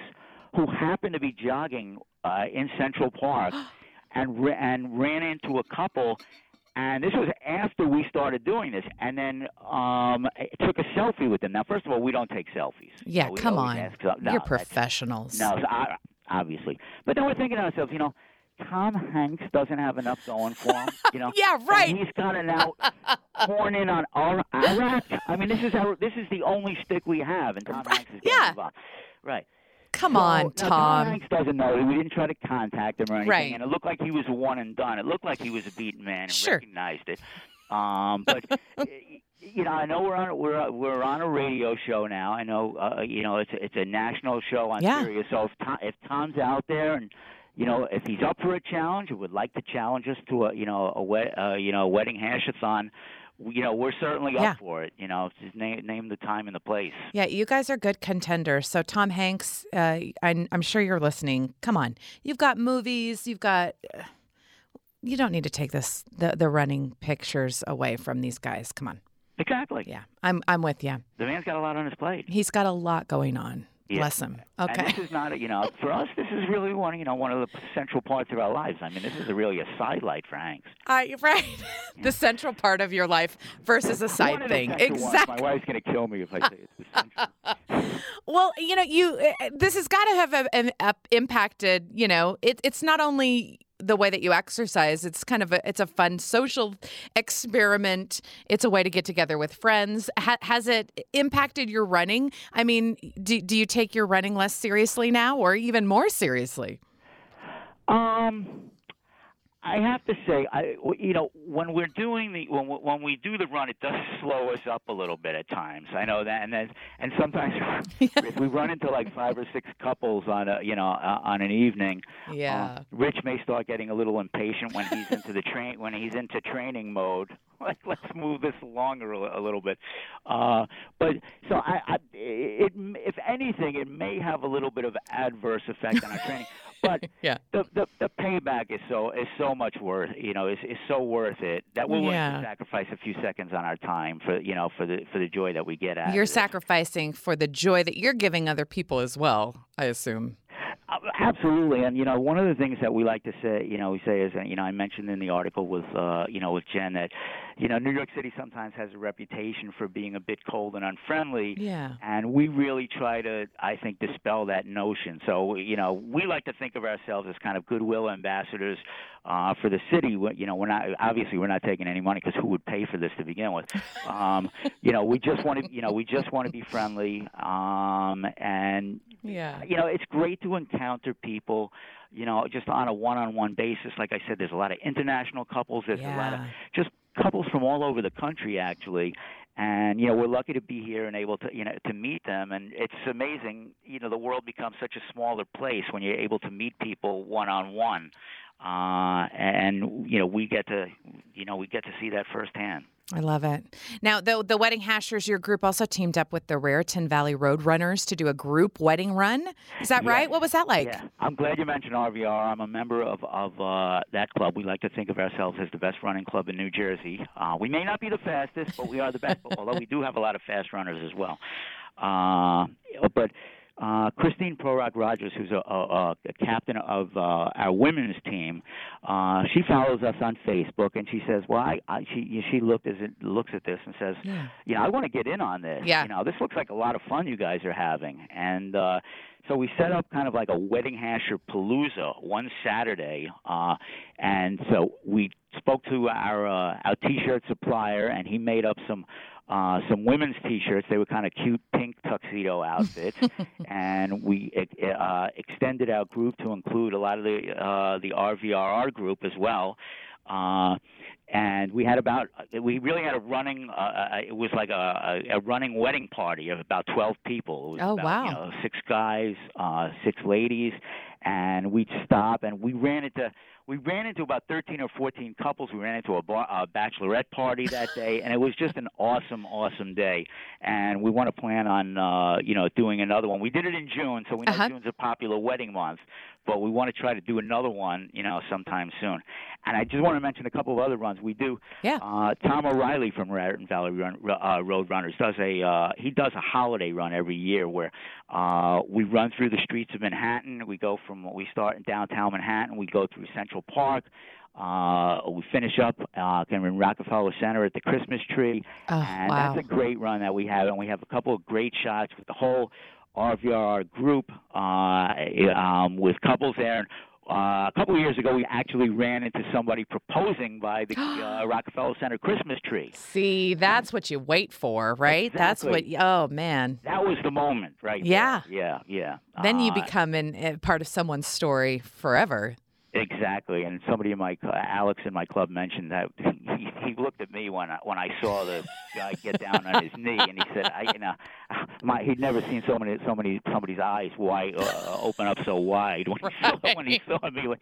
who happened to be jogging uh, in Central Park, and and ran into a couple. And this was after we started doing this, and then um, I took a selfie with them. Now, first of all, we don't take selfies. Yeah, So come on. ask- no, You're professionals. no, I, obviously. But then we're thinking to ourselves, you know, Tom Hanks doesn't have enough going for him. You know, Yeah, right. And he's got to now horn in on act. I mean, this is our, this is the only stick we have, and Tom Hanks is getting yeah. involved. Right. Come on, now, Tom. Hanks doesn't know. We didn't try to contact him or anything, Right. and it looked like he was one and done. It looked like he was a beaten man and Sure. recognized it. Um, but you know, I know we're on we're we're on a radio show now. I know uh, you know it's a, it's a national show on Yeah. Sirius. So if Tom, if Tom's out there and you know if he's up for a challenge or would like to challenge us to a you know a wed, uh, you know wedding hashathon, you know we're certainly Yeah. up for it. You know, just name name the time and the place. Yeah, you guys are good contenders. So, Tom Hanks, uh, I'm, I'm sure you're listening. Come on, you've got movies. You've got. Uh, you don't need to take this the the running pictures away from these guys. Come on. Exactly. Yeah, I'm I'm with you. The man's got a lot on his plate. He's got a lot going on. Yeah. Bless him. And Okay. this is not, a, you know, for us, this is really one, you know, one of the central parts of our lives. I mean, this is a, really a sidelight for Hanks. I right. the central part of your life versus a side One of the thing. central ones. Exactly. My wife's going to kill me if I say it's the central. Well, you know, you uh, this has got to have uh, um, uh, impacted. You know, it, it's not only the way that you exercise. It's kind of a it's a fun social experiment. It's a way to get together with friends. Ha- has it impacted your running? I mean, do do you take your running less seriously now, or even more seriously? Um, I have to say, I you know when we're doing the when we- when we do the run, it does slow us up a little bit at times. I know that, and then and sometimes if we run into like five or six couples on a you know uh, on an evening, Yeah. uh, Rich may start getting a little impatient when he's into the train when he's into training mode. Like let's move this along a, a little bit. Uh, but so I, I it if anything, it may have a little bit of adverse effect on our training. But Yeah. the, the the payback is so is so much worth you know is is so worth it that we're willing Yeah. to sacrifice a few seconds on our time for you know for the for the joy that we get out. You're sacrificing for the joy that you're giving other people as well, I assume. Uh, Absolutely, and you know, one of the things that we like to say, you know, we say is, you know, I mentioned in the article with, uh, you know, with Jen that, you know, New York City sometimes has a reputation for being a bit cold and unfriendly. Yeah. And we really try to, I think, dispel that notion. So, you know, we like to think of ourselves as kind of goodwill ambassadors uh, for the city. You know, we're not obviously we're not taking any money because who would pay for this to begin with? Um, you know, we just want to, you know, we just want to be friendly. Um, and Yeah. you know, it's great to encounter people, you know, just on a one-on-one basis. Like I said, there's a lot of international couples. There's a lot of just couples from all over the country, actually. And you know, we're lucky to be here and able to, you know, to meet them. And it's amazing, you know, the world becomes such a smaller place when you're able to meet people one-on-one. Uh, and you know, we get to, you know, we get to see that firsthand. I love it. Now, the the Wedding Hashers, your group also teamed up with the Raritan Valley Road Runners to do a group wedding run. Is that right? What was that like? Yeah, I'm glad you mentioned RVR. I'm a member of of uh, that club. We like to think of ourselves as the best running club in New Jersey. Uh, we may not be the fastest, but we are the best. although we do have a lot of fast runners as well. Uh, but uh, Christine Prorock Rogers, who's a, a, a captain of uh, our women's team, uh, she follows us on Facebook, and she says, "Well, I, I she she looked as it looks at this and says, Yeah. you know, I want to get in on this. Yeah. You know, this looks like a lot of fun you guys are having. And uh, so we set up kind of like a wedding hasher palooza one Saturday. Uh, and so we spoke to our uh, our T-shirt supplier, and he made up some. Uh, some women's T-shirts. They were kind of cute pink tuxedo outfits, and we uh, extended our group to include a lot of the uh, the RVRR group as well. Uh, and we had about we really had a running uh, uh, it was like a, a a running wedding party of about 12 people it was Oh, about, wow. you know six guys uh six ladies and we'd stop and we ran into we ran into about 13 or 14 couples. We ran into a, bar, a bachelorette party that day and it was just an awesome awesome day. And we want to plan on uh you know doing another one. We did it in June so we know Uh-huh. June's a popular wedding month but we want to try to do another one, you know, sometime soon. And I just want to mention a couple of other runs we do. Yeah. Uh, Tom O'Reilly from Raritan Valley Run, uh, Road Runners does a uh, he does a holiday run every year where uh, we run through the streets of Manhattan. We go from we start in downtown Manhattan. We go through Central Park. Uh, we finish up uh, kind of in Rockefeller Center at the Christmas tree, Oh, and wow. that's a great run that we have. And we have a couple of great shots with the whole RVR group uh, um, with couples there. Uh, a couple of years ago, we actually ran into somebody proposing by the uh, Rockefeller Center Christmas tree. See, that's what you wait for, right? That's what. Exactly. Oh man. That was the moment, right? there. Yeah. yeah, yeah. Then you Uh, become an, a part of someone's story forever. Exactly, and somebody in my Alex in my club mentioned that he, he looked at me when I, when I saw the guy get down on his knee, and he said, "I, you know, my he'd never seen so many so many somebody's eyes wide uh, open up so wide when he saw when he saw me."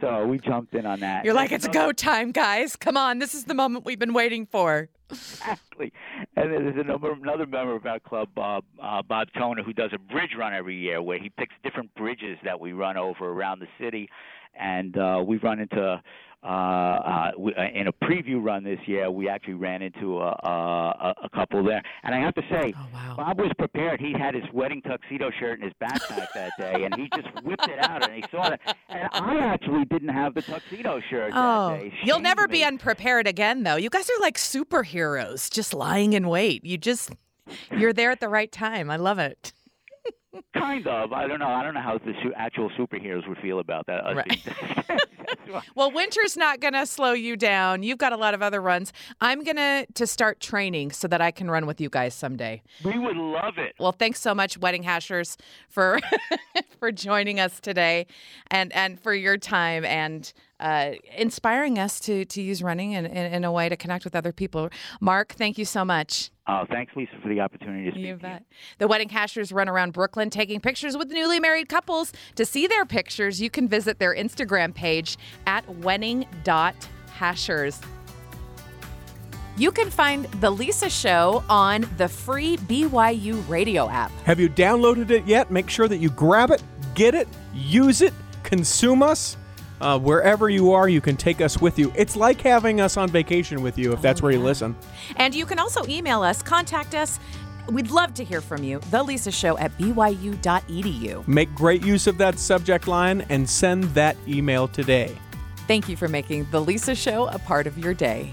So we jumped in on that. You're like, it's a go time, guys. Come on, this is the moment we've been waiting for. Exactly. And then there's another, another member of our club, Bob, uh, Bob Toner, who does a bridge run every year where he picks different bridges that we run over around the city. And uh, we run into, uh, uh, uh, in a preview run this year, we actually ran into a, a, a couple there. And I have to say, Oh wow. Bob was prepared. He had his wedding tuxedo shirt in his backpack that day, and he just whipped it out, and he saw it. And I actually didn't have the tuxedo shirt Oh, that day. you'll never to be unprepared again, though. You guys are like superheroes, just lying in wait. You just, you're there at the right time. I love it. Kind of. I don't know. I don't know how the su- actual superheroes would feel about that. Right. Well, winter's not going to slow you down. You've got a lot of other runs. I'm going to to start training so that I can run with you guys someday. we would love it. Well, thanks so much, Wedding Hashers, for for joining us today, and and for your time and uh, inspiring us to to use running in, in, in a way to connect with other people. Mark, thank you so much. Oh, thanks, Lisa, for the opportunity to speak. You to you. The Wedding Hashers run around Brooklyn taking pictures with newly married couples. To see their pictures, you can visit their Instagram page at wedding.hashers. You can find The Lisa Show on the free BYU radio app. Have you downloaded it yet? Make sure that you grab it, get it, use it, consume us. Uh, wherever you are, you can take us with you. It's like having us on vacation with you if that's where you listen. And you can also email us, contact us. We'd love to hear from you. The Lisa Show at byu.edu. Make great use of that subject line and send that email today. Thank you for making The Lisa Show a part of your day.